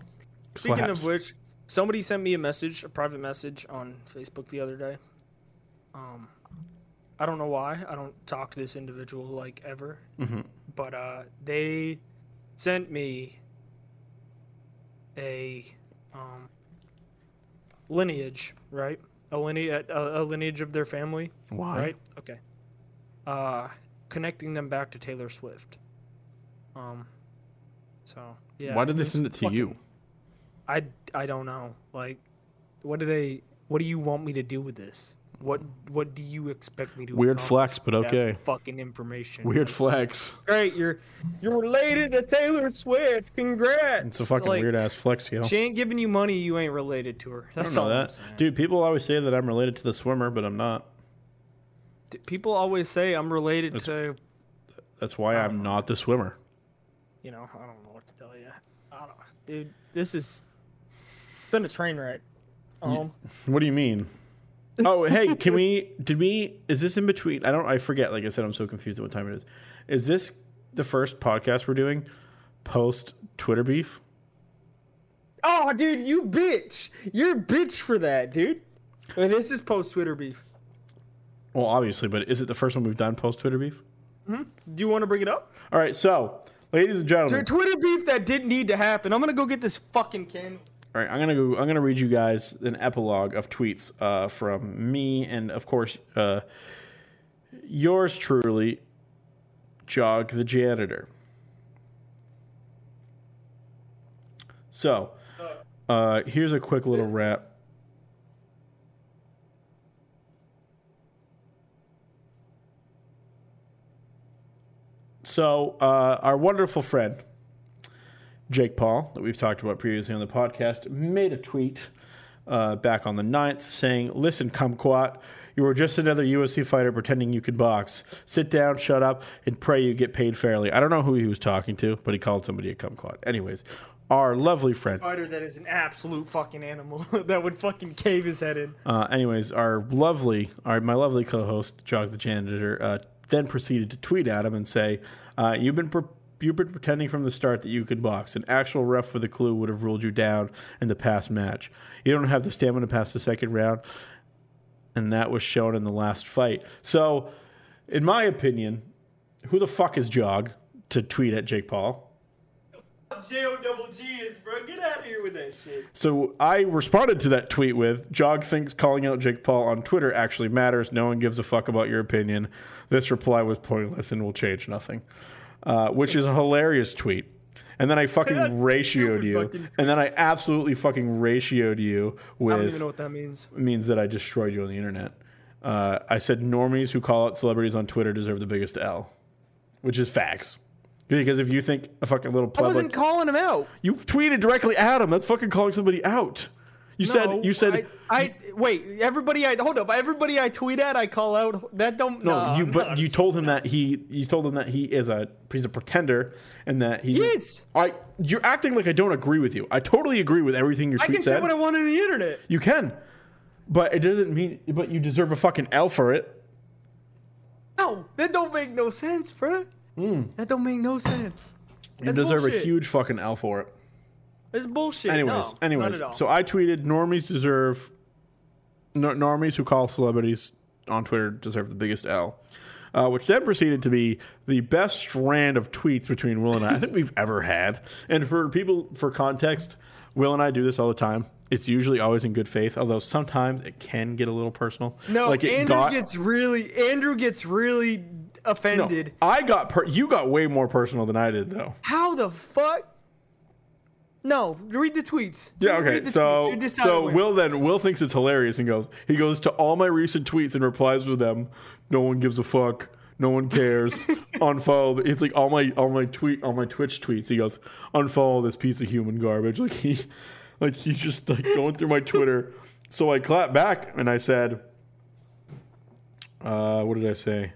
speaking of which, somebody sent me a message, a private message on Facebook the other day. Um, I don't know why. I don't talk to this individual like ever. Mhm. But uh, they sent me a um, lineage, right? A lineage, a, a lineage of their family, Why? right? Okay. Uh, connecting them back to Taylor Swift. Um. So yeah. Why did they send it to fucking- you? I I don't know. Like, what do they? What do you want me to do with this? What What do you expect me to? Do? Weird flex, but okay. Fucking information. Weird flex. Great, you're you're related to Taylor Swift. Congrats. It's a fucking Like, weird ass flex, yo. She ain't giving you money. You ain't related to her. I That's don't know all that, dude. People always say that I'm related to the swimmer, but I'm not. People always say I'm related That's- to. That's why I'm not the swimmer. You know, I don't know what to tell you. I don't, dude. This is it's been a train wreck. Um, What do you mean? Oh, hey, can we? Did we? Is this in between? I don't. I forget. Like I said, I'm so confused at what time it is. Is this the first podcast we're doing post Twitter beef? Oh, dude, you bitch. You're bitch for that, dude. Well, this is post Twitter beef. Well, obviously, but is it the first one we've done post Twitter beef? Mm-hmm. Do you want to bring it up? All right, so ladies and gentlemen, Twitter beef that didn't need to happen. I'm gonna go get this fucking can. All right, I'm gonna go. I'm gonna read you guys an epilogue of tweets uh, from me and, of course, uh, yours truly, Jog the janitor. So, uh, here's a quick little wrap. So, uh, our wonderful friend. Jake Paul, that we've talked about previously on the podcast, made a tweet uh, back on the 9th saying, Listen, kumquat, you were just another UFC fighter pretending you could box. Sit down, shut up, and pray you get paid fairly. I don't know who he was talking to, but he called somebody a kumquat. Anyways, our lovely friend. Fighter that is an absolute fucking animal that would fucking cave his head in. Uh, anyways, our lovely, our my lovely co-host, Jog the janitor, uh, then proceeded to tweet at him and say, uh, "You've been." Pre- you've been pretending from the start that you could box. An actual ref with a clue would have ruled you down in the past match. You don't have the stamina past the second round, and that was shown in the last fight. So, in my opinion, who the fuck is Jog to tweet at Jake Paul? J O double G is, bro. Get out of here with that shit. So I responded to that tweet with Jog thinks calling out Jake Paul on Twitter actually matters. No one gives a fuck about your opinion. This reply was pointless and will change nothing, uh, which is a hilarious tweet. And then I fucking ratioed you, fucking and then I absolutely fucking ratioed you I don't with even know what that means. means that I destroyed you on the internet. Uh, I said normies who call out celebrities on Twitter deserve the biggest L, which is facts. Because if you think a fucking little I wasn't like calling him out. you tweeted directly at him, that's fucking calling somebody out. You No, said you said I, I wait. Everybody, I hold up. Everybody I tweet at, I call out. That don't. no, you but no. you told him that he you told him that he is a he's a pretender and that he He is. I you're acting like I don't agree with you. I totally agree with everything your I can said. say what I want on the internet. you can, but it doesn't mean. But you deserve a fucking L for it. No, that don't make no sense, bro. Hmm. That don't make no sense. You That's deserve a huge fucking L for it. It's bullshit. Anyways, no, anyways, not at all. so I tweeted normies deserve nor- normies who call celebrities on Twitter deserve the biggest L. Uh, which then proceeded to be the best strand of tweets between Will and I I think we've ever had. And for people, for context, Will and I do this all the time. It's usually always in good faith, although sometimes it can get a little personal. no, like it Andrew got, gets really Andrew gets really no, offended. I got per, you got way more personal than I did though. How the fuck? No, read the tweets. Yeah, okay. So, so. Will then Will thinks it's hilarious and goes. He goes to all my recent tweets and replies with them. No one gives a fuck. No one cares. unfollow. the- It's like all my all my tweet all my Twitch tweets. He goes unfollow this piece of human garbage. Like he, like he's just like going through my Twitter. So I clapped back and I said, uh, "What did I say?"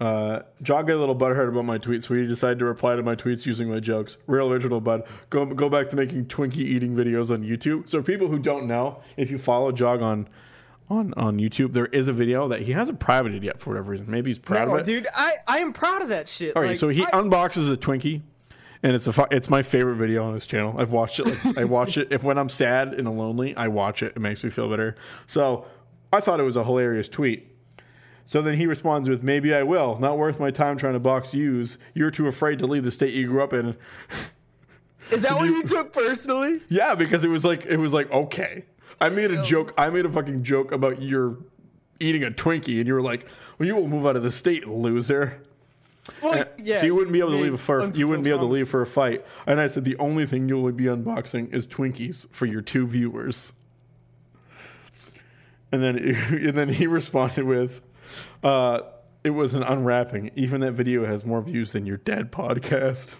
Uh, Jog got a little butthurt about my tweets, so he decided to reply to my tweets using my jokes. Real original, bud. Go go back to making Twinkie eating videos on YouTube. So people who don't know, if you follow Jog on on on YouTube, there is a video that he hasn't privated yet for whatever reason. Maybe he's proud No, of it. dude, I, I am proud of that shit. All right, Like, so he I- unboxes a Twinkie, and it's a fu- it's my favorite video on his channel. I've watched it. Like, I watch it if when I'm sad and lonely, I watch it. It makes me feel better. So I thought it was a hilarious tweet. So then he responds with, "Maybe I will. Not worth my time trying to box yous. You're too afraid to leave the state you grew up in." is that what you took personally? yeah, because it was like it was like okay. I made a joke. I made a fucking joke about your eating a Twinkie, and you were like, "Well, you won't move out of the state, loser." Well, yeah. so you wouldn't be able to leave for you wouldn't be able to leave for a fight. And I said the only thing you will be unboxing is Twinkies for your two viewers. And then and then he responded with, uh, "It was an unwrapping. Even that video has more views than your dead podcast."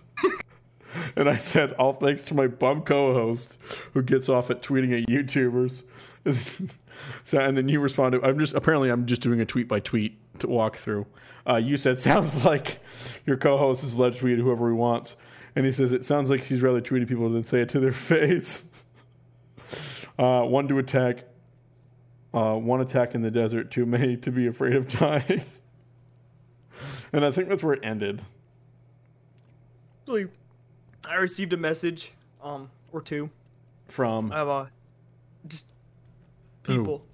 and I said, "All thanks to my bum co-host who gets off at tweeting at YouTubers." so and then you responded, "I'm just apparently I'm just doing a tweet by tweet to walk through." Uh, you said, "Sounds like your co-host is let tweet whoever he wants," and he says, "It sounds like he's rather tweeting people than say it to their face." Uh, one to attack, uh, one attack in the desert, too many to be afraid of dying. and I think that's where it ended. Actually, I received a message, um, or two From of uh, just people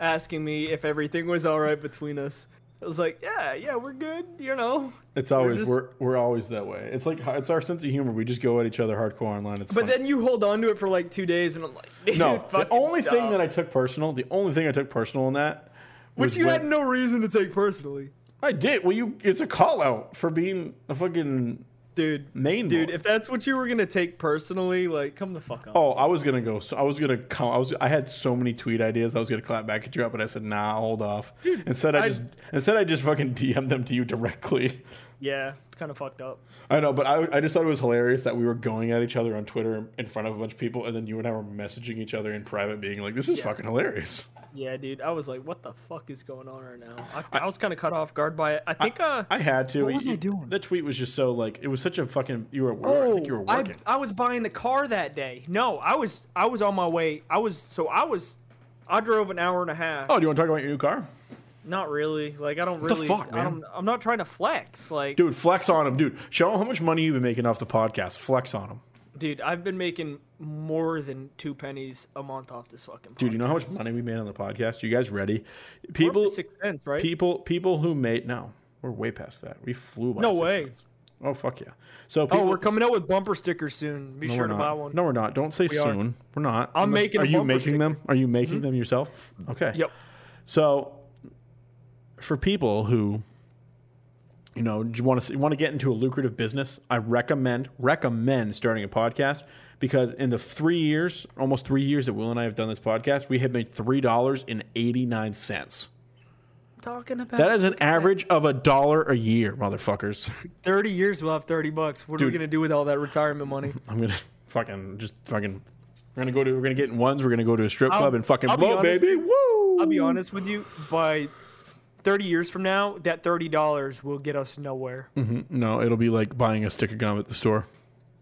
asking me if everything was all right between us. I was like, yeah, yeah, we're good, you know. it's always just- we're we're always that way. It's like it's our sense of humor. We just go at each other hardcore online. It's But then you hold on to it for like two days, and I'm like, dude, no, the only thing that I took personal, the only thing I took personal in that, which you when- had no reason to take personally, I did. Well, you it's a call out for being a fucking dude. main Dude, if that's what you were gonna take personally, like, come the fuck on. Oh, I was gonna go. So I was gonna come. I was. I had so many tweet ideas. I was gonna clap back at you, but I said, "Nah, hold off." Dude, instead, I, I- just instead I just fucking DM them to you directly. Yeah, it's kind of fucked up. I know, but I, I just thought it was hilarious that we were going at each other on Twitter in front of a bunch of people, and then you and I were messaging each other in private, being like, "This is Yeah. fucking hilarious." Yeah, dude, I was like, what the fuck is going on right now? I, I was kind of cut off guard by it. I think, uh, I had to. What was You- I doing? The tweet was just so like it was such a fucking. You were. I think you were Oh, I. I was buying the car that day. No, I was I was on my way. I was so I was I drove an hour and a half. oh, do you want to talk about your new car? Not really. Like I don't the really. fuck, I man? don't, I'm not trying to flex. Like, Dude, flex on him, dude. Show him how much money you've been making off the podcast. Flex on him. dude, I've been making more than two pennies a month off this fucking. Dude, you know how much money we made on the podcast? You guys ready? We're up to People six cents, right? people people who made no, we're way past that. We flew by No way. cents. Oh fuck yeah. So oh, people, oh, we're coming out with bumper stickers soon. Be no, sure to buy one. No, we're not. Don't say are. soon. We're not. I'm Unless- making Are you making sticker. them? Are you making mm-hmm. them yourself? Okay. Yep. So, for people who, you know, you want to want to get into a lucrative business, I recommend recommend starting a podcast because in the three years, almost three years that Will and I have done this podcast, we have made three dollars and eighty nine cents. Talking about That is an average of a dollar a year, motherfuckers. thirty years. We'll have thirty bucks. What are we gonna do with all that retirement money? I'm gonna fucking just fucking. We're gonna go to. We're gonna get in ones. We're gonna go to a strip I'll- club and fucking I'll blow, honest, baby. dude. Woo! I'll be honest with you. By thirty years from now, that thirty dollars will get us nowhere. No, it'll be like buying a stick of gum at the store.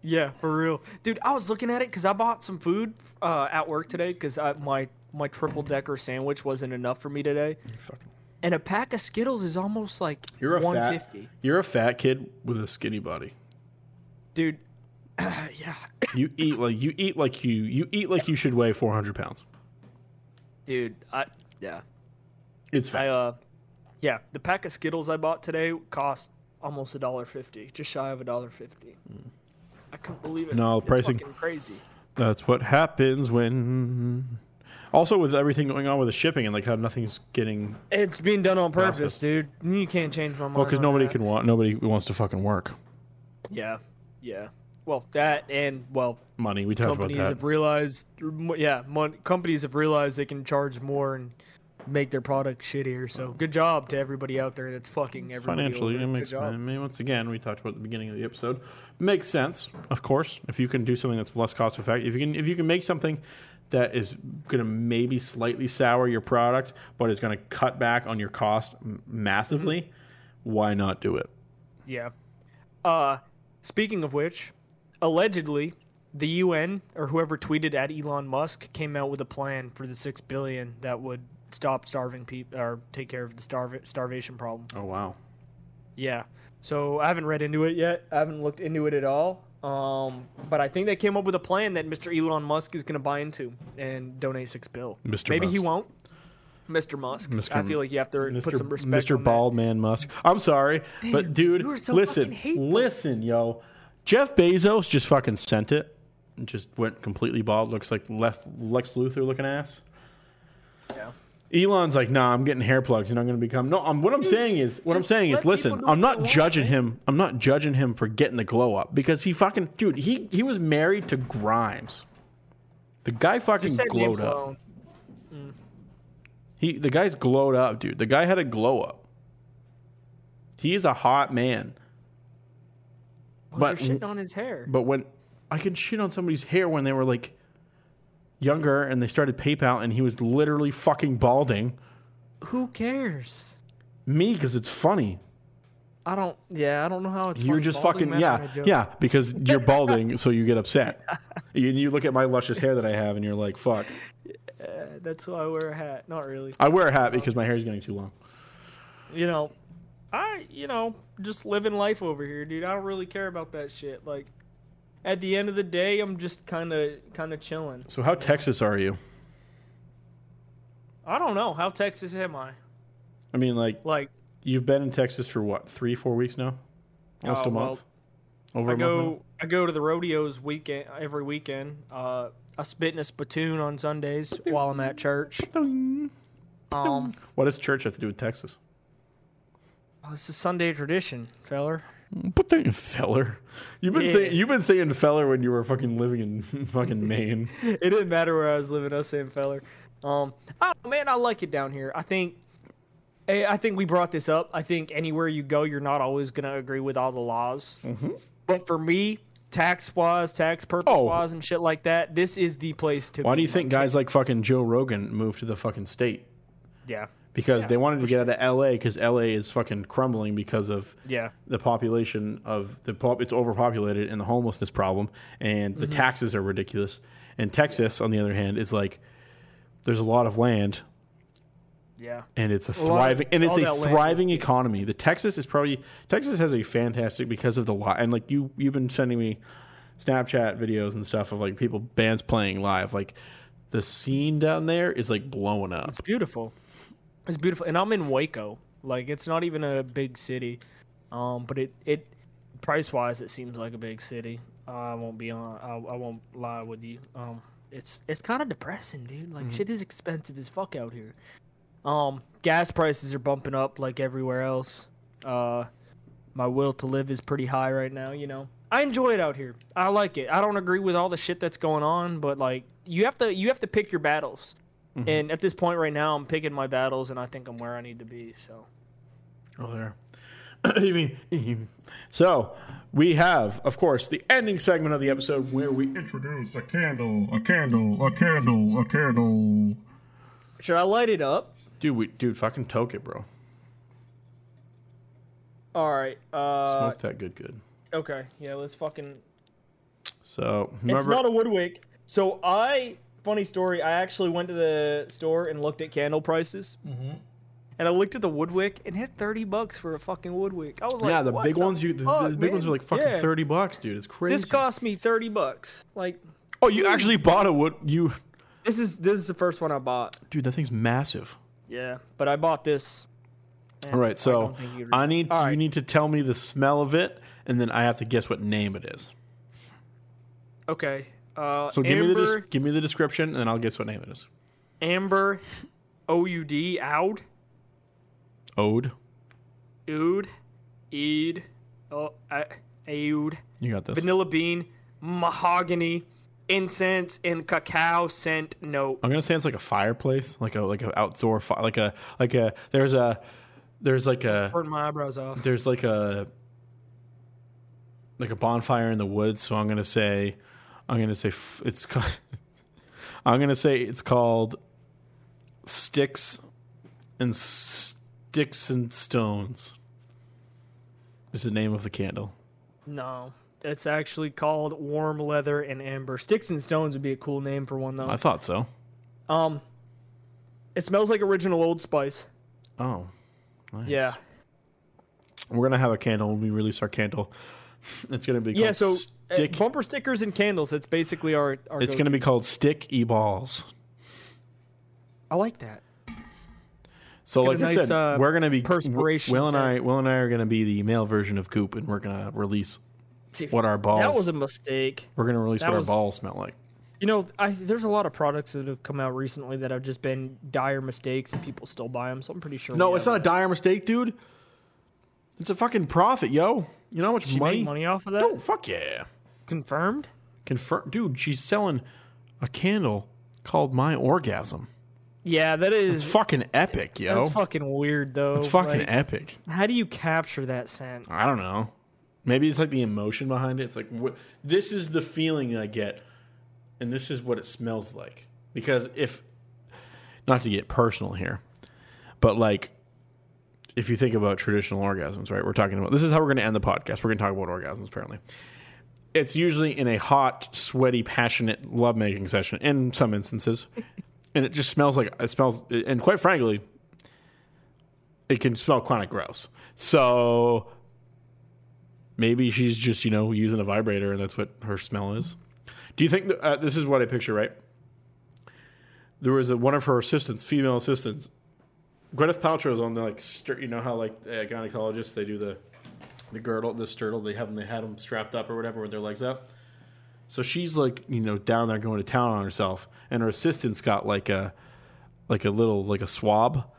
Yeah, for real, dude. I was looking at it because I bought some food uh, at work today because my my triple decker sandwich wasn't enough for me today, Fucking. and a pack of Skittles is almost like You're a one fat. You're a fat kid with a skinny body. dude. yeah, You eat like you eat like you you eat like you should weigh 400 pounds. dude. I yeah. It's I uh, yeah. The pack of Skittles I bought today cost almost a dollar fifty, just shy of a dollar fifty. Mm. I couldn't believe it. No, It's pricing- fucking crazy. That's what happens when. Also, with everything going on with the shipping and like how nothing's getting It's being done on purpose, Process. dude. You can't change my mind. well because nobody that. can want nobody wants to fucking work. Yeah, yeah. Well, that and well, Money. We talked about that. companies have realized. Yeah, mon- companies have realized they can charge more and make their product shittier. So good job to everybody out there that's fucking everybody. Financially, over. it makes. I mean, once again, we talked about the beginning of the episode. Makes sense, of course. If you can do something that's less cost effective, if you can, if you can make something that is going to maybe slightly sour your product, but is going to cut back on your cost massively, Mm-hmm. why not do it? Yeah. Uh, speaking of which, allegedly, the UN or whoever tweeted at Elon Musk came out with a plan for the six billion that would stop starving people or take care of the starv- starvation problem. Oh wow. Yeah. So I haven't read into it yet. I haven't looked into it at all. Um, but I think they came up with a plan that Mr. Elon Musk is going to buy into and donate six bill. Mr. Maybe he won't. Mr. Musk. Mr. I feel like you have to put some respect Mr. on that. Bald Man Musk. I'm sorry, but dude, you are so listen, listen, yo. Jeff Bezos just fucking sent it. and Just went completely bald. Looks like left Lex Luthor looking ass. Yeah. Elon's like, nah, I'm getting hair plugs and I'm going to become. No, I'm, what I'm saying is, what I'm saying is, listen, I'm not judging him. I'm not judging him for getting the glow up because he fucking, dude, he he was married to Grimes. The guy fucking glowed up. alone. He, the guy's glowed up, dude. The guy had a glow up. He is a hot man. Well, But- shitting on his hair. But when I can shit on somebody's hair when they were like younger and they started PayPal and he was literally fucking balding, Who cares? me because it's funny. I don't. Yeah, I don't know how it's. You're funny. just Balding fucking yeah yeah because you're balding, so you get upset. You, you look at my luscious hair that I have, and you're like, "Fuck." Uh, that's why I wear a hat. Not really. I wear a hat because my hair is getting too long. You know, I you know just living life over here, dude. I don't really care about that shit. Like, at the end of the day, I'm just kind of kind of chilling. So how Texas are you? I don't know how Texas am I. I mean, like Like, you've been in Texas for what three, four weeks now? Almost Oh, a month. Over I a month. now? go I go to the rodeos weekend every weekend. Uh, I spit in a spittoon on Sundays while I'm at church. Ding. Um, What does church have to do with Texas? oh, it's a Sunday tradition, feller. Put that in feller. You've been Yeah. saying you've been saying feller when you were fucking living in fucking Maine. it didn't matter where I was living. I was saying feller. Um, I man, I like it down here. I think, eh, I think we brought this up. I think anywhere you go, you're not always gonna agree with all the laws. But for me, tax wise, tax purpose Oh. wise, and shit like that, this is the place to. Why do you think guys like fucking Joe Rogan moved to the fucking state? Yeah, Because Yeah, they wanted to get out of LA because LA is fucking crumbling because of yeah, the population of the pop. It's overpopulated and the homelessness problem, and the mm-hmm. taxes are ridiculous. And Texas, on the other hand, is like there's a lot of land, Yeah. and it's a lot of- thriving and it's a thriving economy. The Texas is probably Texas has a fantastic because of the li and like you you've been sending me Snapchat videos and stuff of like people bands playing live. Like the scene down there is like blowing up. It's beautiful. It's beautiful, and I'm in Waco. Like it's not even a big city, um, but it it price wise it seems like a big city. I won't be on. I, I won't lie with you. Um, it's it's kind of depressing, dude. Like shit is expensive as fuck out here. Um, gas prices are bumping up like everywhere else. Uh, my will to live is pretty high right now. You know, I enjoy it out here. I like it. I don't agree with all the shit that's going on, but like you have to you have to pick your battles. And at this point right now, I'm picking my battles, and I think I'm where I need to be. So Oh, there. You mean- so we have, of course, the ending segment of the episode where we Introduce a candle, a candle, a candle, a candle. should I light it up? dude, we, dude, fucking toke it, bro. All right. Uh, Smoke that good, good. okay. Yeah. Let's fucking. So remember... It's not a Woodwick. So I, funny story. I actually went to the store and looked at candle prices. Mm-hmm. And I looked at the Woodwick and hit thirty bucks for a fucking Woodwick. I was like, yeah, the big ones, you the, fuck, the big ones are like fucking Yeah. thirty bucks, dude. It's crazy. This cost me thirty bucks. Like oh, you actually bought a wood? You, this is this is the first one I bought. dude, that thing's massive. Yeah, but I bought this. All right, so you'd- I need All you need to tell me the smell of it, and then I have to guess what name it is. Okay. Uh, So give me the Amber, give me the description, and then I'll guess what name it is. Amber, O U D, Oud, Ode. Oud, Eid, oh, uh, Aud, You got this. vanilla bean, mahogany, incense, and cacao scent note. I'm gonna say it's like a fireplace, like a like an outdoor fire, like a like a there's a there's like a Burn my eyebrows off. there's like a like a bonfire in the woods. So I'm gonna say I'm gonna say f- it's called, I'm gonna say it's called sticks and sticks and stones. Is the name of the candle? No, it's actually called warm leather and amber. Sticks and stones would be a cool name for one though. I thought so. Um, it smells like original Old Spice. Oh, nice. Yeah. We're gonna have a candle when we release our candle. It's gonna be Yeah, called so uh, bumper stickers and candles. It's basically our. our it's gonna be called stick e balls. I like that. So, Get like I nice, said, uh, we're gonna be perspiration Will and. I, Will and I are gonna be the male version of Goop, and we're gonna release Dude, what our balls. That was a mistake. we're gonna release that what was- our balls smell like. You know, I, there's a lot of products that have come out recently that have just been dire mistakes, and people still buy them. So I'm pretty sure. No, it's not a dire mistake, dude. It's a fucking profit, yo. You know how much She money? money off of that. Oh, fuck yeah. Confirmed. Confirm, dude. She's selling a candle called My Orgasm. Yeah, that is. It's fucking epic, yo. That's fucking weird, though. It's fucking Like, epic. how do you capture that scent? I don't know. Maybe it's like the emotion behind it. It's like wh- this is the feeling I get, and this is what it smells like. Because if, not to get personal here, but like, if you think about traditional orgasms, right? We're talking about this is how we're going to end the podcast. We're going to talk about orgasms. Apparently, it's usually in a hot, sweaty, passionate lovemaking session. In some instances, and it just smells like it smells. And quite frankly, it can smell chronic gross. So maybe she's just you know using a vibrator and that's what her smell is do you think uh, this is what i picture right there was a, one of her assistants female assistants gwyneth paltrow's on the like you know how like uh, gynecologists they do the the girdle the sturtle they have them they had them strapped up or whatever with their legs up so she's like you know down there going to town on herself and her assistant's got like a like a little like a swab.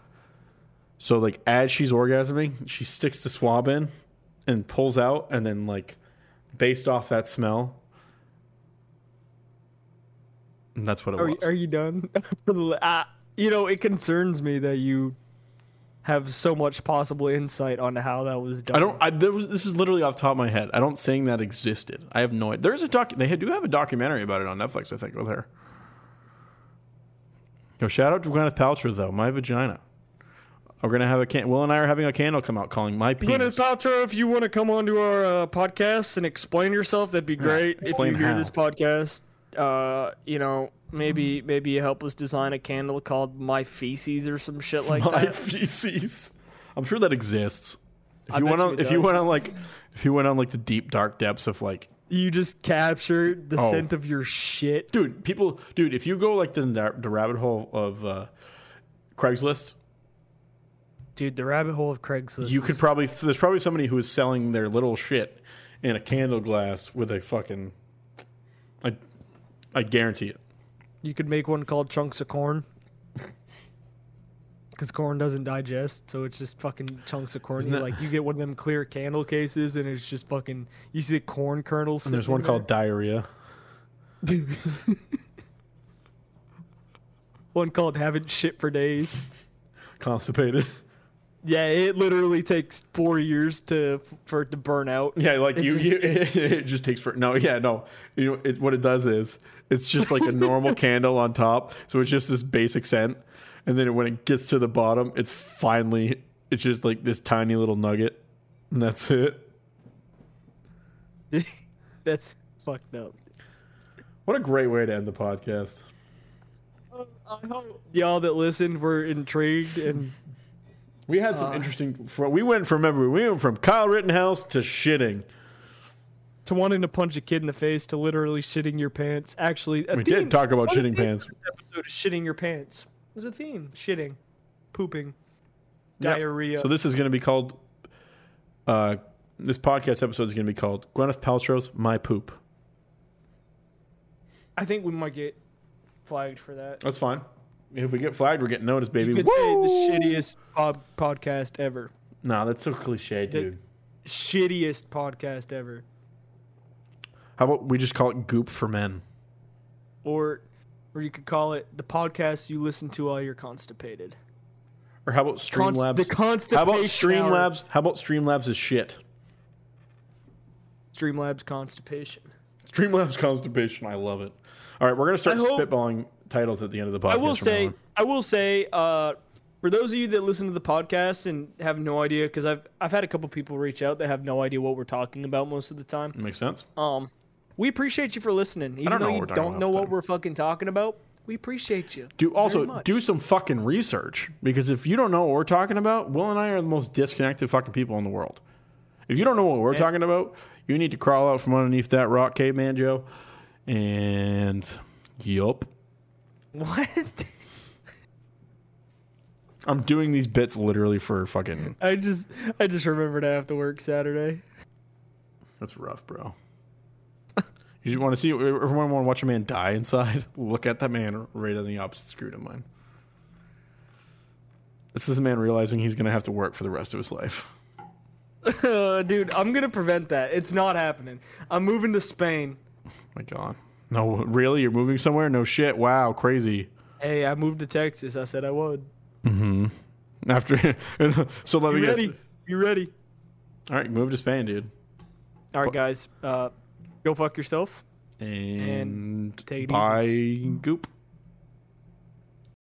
So like as she's orgasming she sticks the swab in and pulls out and then like based off that smell and that's what it Are, was. are you done? uh, you know, it concerns me that you have so much possible insight on how that was done. i don't I, there was, this is literally off the top of my head i don't think that existed i have no idea there's a doc they do have a documentary about it on netflix i think with her Yo, shout out to Gwyneth Paltrow though. My vagina. We're gonna have a can. Will and I are having a candle come out calling my penis. Gwyneth Paltrow, if you want to come onto our uh, podcast and explain yourself, that'd be great. if explain you hear this podcast, uh, you know, maybe maybe you help us design a candle called My Feces or some shit like My that. feces. I'm sure that exists. If I you went on, if you went on like, if you went on like the deep dark depths of like, You just capture the Oh. scent of your shit. dude, people, dude, if you go like the the rabbit hole of uh, Craigslist, Dude, the rabbit hole of Craigslist. you could probably there's probably somebody who is selling their little shit in a candle glass with a fucking, I, I guarantee it. You could make one called chunks of corn. Because corn doesn't digest, so it's just fucking chunks of corn. You, that- like you get one of them clear candle cases, and it's just fucking. You see the corn kernels. And there's one in called diarrhea. Dude. one called haven't shit for days. Constipated. Yeah, it literally takes four years to for it to burn out. Yeah, like It you, just- you it, just takes for no, yeah, no. You know, it, what it does is it's just like a normal candle on top, so it's just this basic scent, and then when it gets to the bottom, it's finally it's just like this tiny little nugget, and that's it. That's fucked up. What a great way to end the podcast. I hope y'all that listened were intrigued and We had some Uh, interesting. We went from remember we went from Kyle Rittenhouse to shitting. To wanting to punch a kid in the face to literally shitting your pants. Actually, a We theme- did talk about shitting the pants. of Episode is shitting your pants. There's a theme: shitting, pooping, Yep. diarrhea. So this is going to be called. Uh, this podcast episode is going to be called Gwyneth Paltrow's "My Poop." I think we might get flagged for that. That's fine. If we get flagged, we're getting noticed, baby. You could say the shittiest pod- podcast ever. No, that's so cliche, dude. Shittiest podcast ever. How about we just call it Goop for Men? Or, or you could call it the podcast you listen to while you're constipated. Or how about Const- Streamlabs? the constipation how about hour. Streamlabs? How about Streamlabs is shit? Streamlabs constipation. Streamlabs constipation. I love it. All right, we're gonna start hope- spitballing titles at the end of the podcast. I will say. I will say, uh, for those of you that listen to the podcast and have no idea, because I've I've had a couple people reach out that have no idea what we're talking about most of the time. makes sense. Um, we appreciate you for listening, even don't know though what you don't know what time. we're fucking talking about. We appreciate you. Do very also much. do some fucking research because if you don't know what we're talking about, Will and I are the most disconnected fucking people in the world. If you don't know what we're talking about, you need to crawl out from underneath that rock, caveman Joe. And yup, what? I'm doing these bits literally for fucking. I just I just remembered I have to work Saturday. That's rough, bro. You want to see everyone want to watch a man die inside. Look at that man right on the opposite screen of mine. This is a man realizing he's going to have to work for the rest of his life. Dude, I'm gonna prevent that. It's not happening. I'm moving to Spain. Oh My God. No, really? You're moving somewhere? No shit. Wow, crazy. Hey, I moved to Texas. I said I would. Mm-hmm. After, so let me You guess. ready? You ready? All right, move to Spain, dude. All right, guys. Uh, go fuck yourself. And, take it easy. bye, goop.